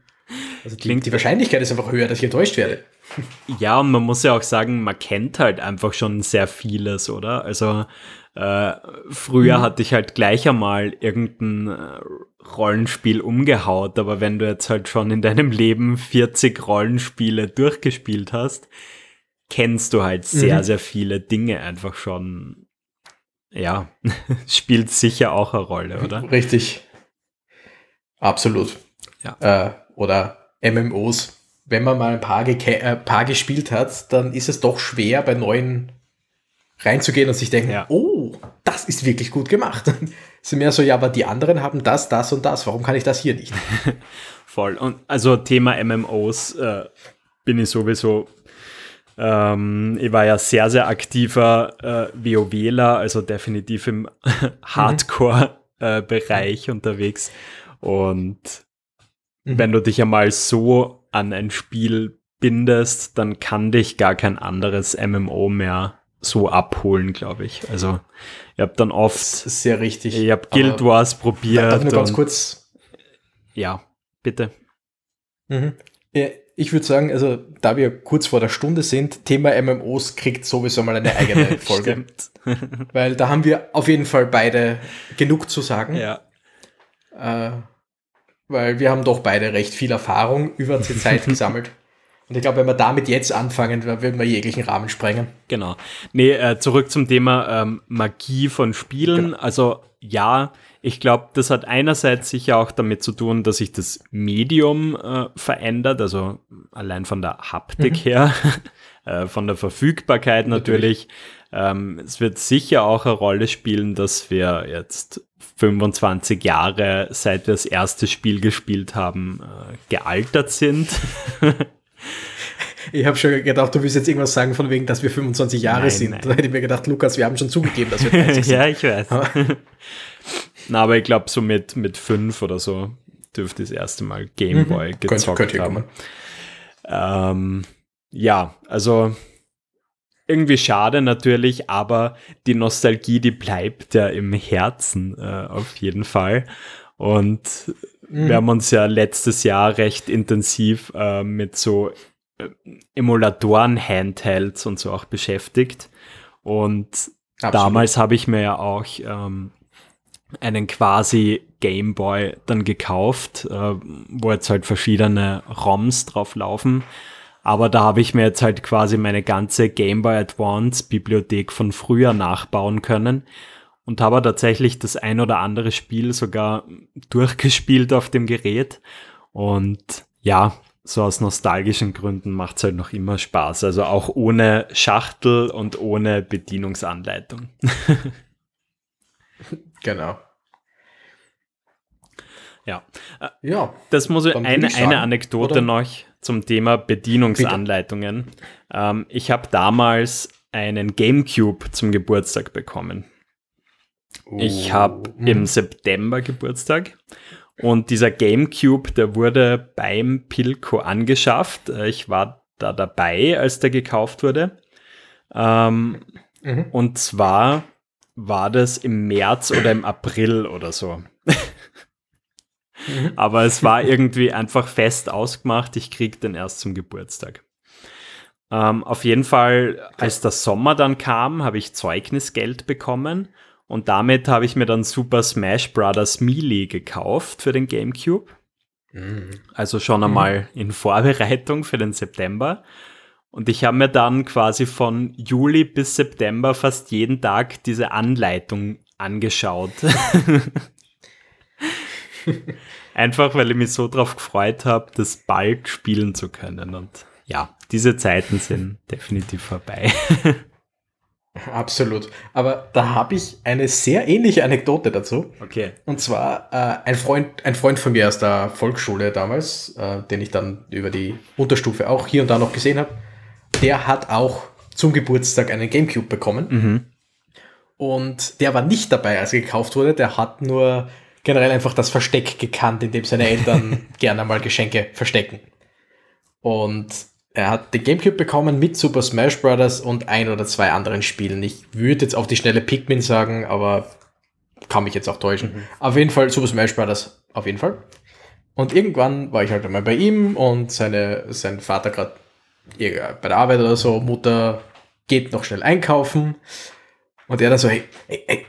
Also die, die Wahrscheinlichkeit ist einfach höher, dass ich enttäuscht werde. Ja, und man muss ja auch sagen, man kennt halt einfach schon sehr vieles, oder? Also äh, früher mhm. hatte ich halt gleich einmal irgendein äh, Rollenspiel umgehaut, aber wenn du jetzt halt schon in deinem Leben 40 Rollenspiele durchgespielt hast, kennst du halt sehr, mhm. sehr viele Dinge einfach schon. Ja, spielt sicher auch eine Rolle, oder? Richtig. Absolut. Ja. Äh, oder MMOs. Wenn man mal ein paar, äh, paar gespielt hat, dann ist es doch schwer bei neuen reinzugehen und sich denken, ja. oh, das ist wirklich gut gemacht. Ist mehr so, ja, aber die anderen haben das, das und das. Warum kann ich das hier nicht? Voll. Und also Thema MMOs äh, bin ich sowieso. Ähm, ich war ja sehr, sehr aktiver äh, WoWler, also definitiv im Hardcore-Bereich äh, unterwegs. Und mhm. wenn du dich einmal so an ein Spiel bindest, dann kann dich gar kein anderes MMO mehr so abholen, glaube ich. Also ich habe dann oft sehr richtig. Ich habe Guild Wars probiert. Darf ich nur ganz kurz? Ja, bitte. Mhm. Ich würde sagen, also da wir kurz vor der Stunde sind, Thema MMOs kriegt sowieso mal eine eigene Folge. Weil da haben wir auf jeden Fall beide genug zu sagen. Ja. Äh, weil wir haben doch beide recht viel Erfahrung über die Zeit gesammelt. Und ich glaube, wenn wir damit jetzt anfangen, würden wir jeglichen Rahmen sprengen. Genau. Nee, äh, zurück zum Thema ähm, Magie von Spielen. Genau. Also ja, ich glaube, das hat einerseits sicher auch damit zu tun, dass sich das Medium äh, verändert, also allein von der Haptik mhm. her, äh, von der Verfügbarkeit natürlich. natürlich. Ähm, es wird sicher auch eine Rolle spielen, dass wir jetzt 25 Jahre, seit wir das erste Spiel gespielt haben, äh, gealtert sind. Ich habe schon gedacht, du willst jetzt irgendwas sagen von wegen, dass wir 25 Jahre nein, sind. Nein. Da hätte ich mir gedacht, Lukas, wir haben schon zugegeben, dass wir 30 sind. ja, ich weiß. Na, aber ich glaube, so mit, mit fünf oder so dürfte das erste Mal Gameboy mhm. gezockt könnte, könnte haben. Ähm, ja, also irgendwie schade natürlich, aber die Nostalgie, die bleibt ja im Herzen äh, auf jeden Fall. Und mhm. wir haben uns ja letztes Jahr recht intensiv äh, mit so äh, Emulatoren, Handhelds und so auch beschäftigt. Und Absolut. damals habe ich mir ja auch ähm, einen quasi Gameboy dann gekauft, äh, wo jetzt halt verschiedene ROMs drauf laufen. Aber da habe ich mir jetzt halt quasi meine ganze Game Boy Advance Bibliothek von früher nachbauen können und habe tatsächlich das ein oder andere Spiel sogar durchgespielt auf dem Gerät. Und ja, so aus nostalgischen Gründen macht es halt noch immer Spaß. Also auch ohne Schachtel und ohne Bedienungsanleitung. genau. Ja. ja. Das muss ich eine, eine Anekdote oder? noch zum Thema Bedienungsanleitungen. Ähm, ich habe damals einen GameCube zum Geburtstag bekommen. Oh. Ich habe im September Geburtstag und dieser GameCube, der wurde beim Pilco angeschafft. Äh, ich war da dabei, als der gekauft wurde. Ähm, mhm. Und zwar war das im März oder im April oder so. Mhm. Aber es war irgendwie einfach fest ausgemacht, ich krieg den erst zum Geburtstag. Ähm, auf jeden Fall, als der Sommer dann kam, habe ich Zeugnisgeld bekommen und damit habe ich mir dann Super Smash Bros. Melee gekauft für den GameCube. Mhm. Also schon einmal mhm. in Vorbereitung für den September. Und ich habe mir dann quasi von Juli bis September fast jeden Tag diese Anleitung angeschaut. Einfach weil ich mich so drauf gefreut habe, das bald spielen zu können. Und ja, diese Zeiten sind definitiv vorbei. Absolut. Aber da habe ich eine sehr ähnliche Anekdote dazu. Okay. Und zwar äh, ein, Freund, ein Freund von mir aus der Volksschule damals, äh, den ich dann über die Unterstufe auch hier und da noch gesehen habe, der hat auch zum Geburtstag einen Gamecube bekommen. Mhm. Und der war nicht dabei, als er gekauft wurde. Der hat nur generell einfach das Versteck gekannt, in dem seine Eltern gerne mal Geschenke verstecken. Und er hat den Gamecube bekommen mit Super Smash Bros. und ein oder zwei anderen Spielen. Ich würde jetzt auf die schnelle Pikmin sagen, aber kann mich jetzt auch täuschen. Mhm. Auf jeden Fall Super Smash Bros. Auf jeden Fall. Und irgendwann war ich halt einmal bei ihm und seine, sein Vater gerade bei der Arbeit oder so, Mutter geht noch schnell einkaufen. Und er dann so, hey, hey, hey,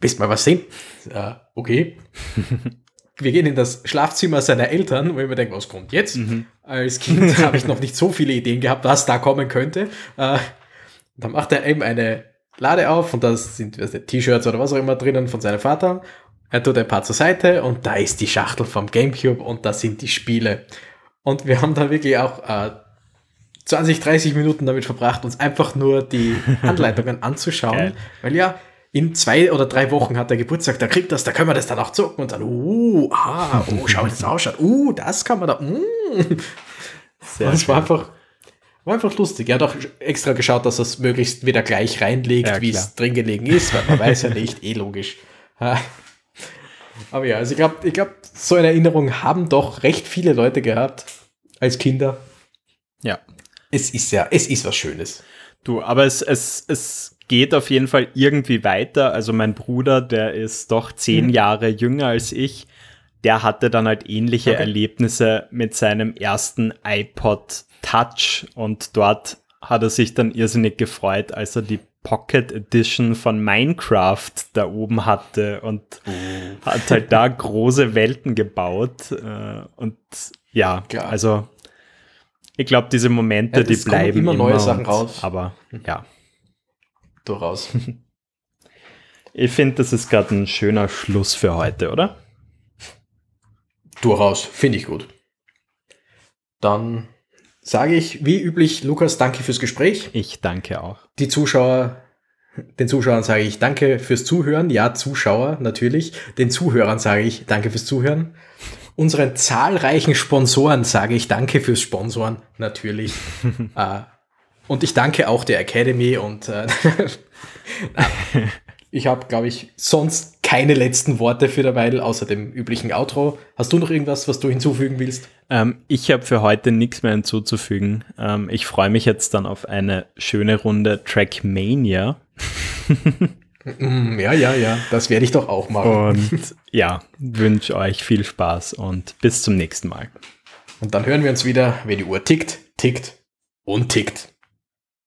willst mal was sehen? Uh, okay. wir gehen in das Schlafzimmer seiner Eltern, wo ich mir denke, was kommt jetzt? Mhm. Als Kind habe ich noch nicht so viele Ideen gehabt, was da kommen könnte. Uh, dann macht er eben eine Lade auf und da sind T-Shirts oder was auch immer drinnen von seinem Vater. Er tut ein paar zur Seite und da ist die Schachtel vom Gamecube und da sind die Spiele. Und wir haben da wirklich auch äh, 20, 30 Minuten damit verbracht, uns einfach nur die Anleitungen anzuschauen. Geil. Weil ja, in zwei oder drei Wochen hat er Geburtstag, da kriegt das, da können wir das dann auch zocken und dann, uh, ah, oh, schau, wie das ausschaut. Uh, das kann man da, mm. Sehr das war einfach, war einfach lustig. Er hat auch extra geschaut, dass er es möglichst wieder gleich reinlegt, ja, wie es drin gelegen ist, weil man weiß ja nicht, eh logisch. Aber ja, also ich glaube, ich glaub, so eine Erinnerung haben doch recht viele Leute gehabt als Kinder. Ja. Es ist ja, es ist was Schönes. Du, aber es, es, es geht auf jeden Fall irgendwie weiter. Also mein Bruder, der ist doch zehn mhm. Jahre jünger als ich, der hatte dann halt ähnliche okay. Erlebnisse mit seinem ersten iPod Touch und dort hat er sich dann irrsinnig gefreut, als er die Pocket Edition von Minecraft da oben hatte und oh. hat halt da große Welten gebaut. Äh, und ja, Klar. also ich glaube, diese Momente, ja, die bleiben immer neue immer Sachen und, raus. Aber ja durchaus. Ich finde, das ist gerade ein schöner Schluss für heute, oder? Durchaus, finde ich gut. Dann sage ich, wie üblich, Lukas, danke fürs Gespräch. Ich danke auch. Die Zuschauer, den Zuschauern sage ich danke fürs Zuhören. Ja, Zuschauer natürlich. Den Zuhörern sage ich danke fürs Zuhören. Unseren zahlreichen Sponsoren sage ich danke fürs Sponsoren natürlich. äh, und ich danke auch der Academy und äh, ich habe, glaube ich, sonst keine letzten Worte für derweil, außer dem üblichen Outro. Hast du noch irgendwas, was du hinzufügen willst? Ähm, ich habe für heute nichts mehr hinzuzufügen. Ähm, ich freue mich jetzt dann auf eine schöne Runde Trackmania. Mm, ja, ja, ja, das werde ich doch auch machen. Und ja, wünsche euch viel Spaß und bis zum nächsten Mal. Und dann hören wir uns wieder, wenn die Uhr tickt, tickt und tickt.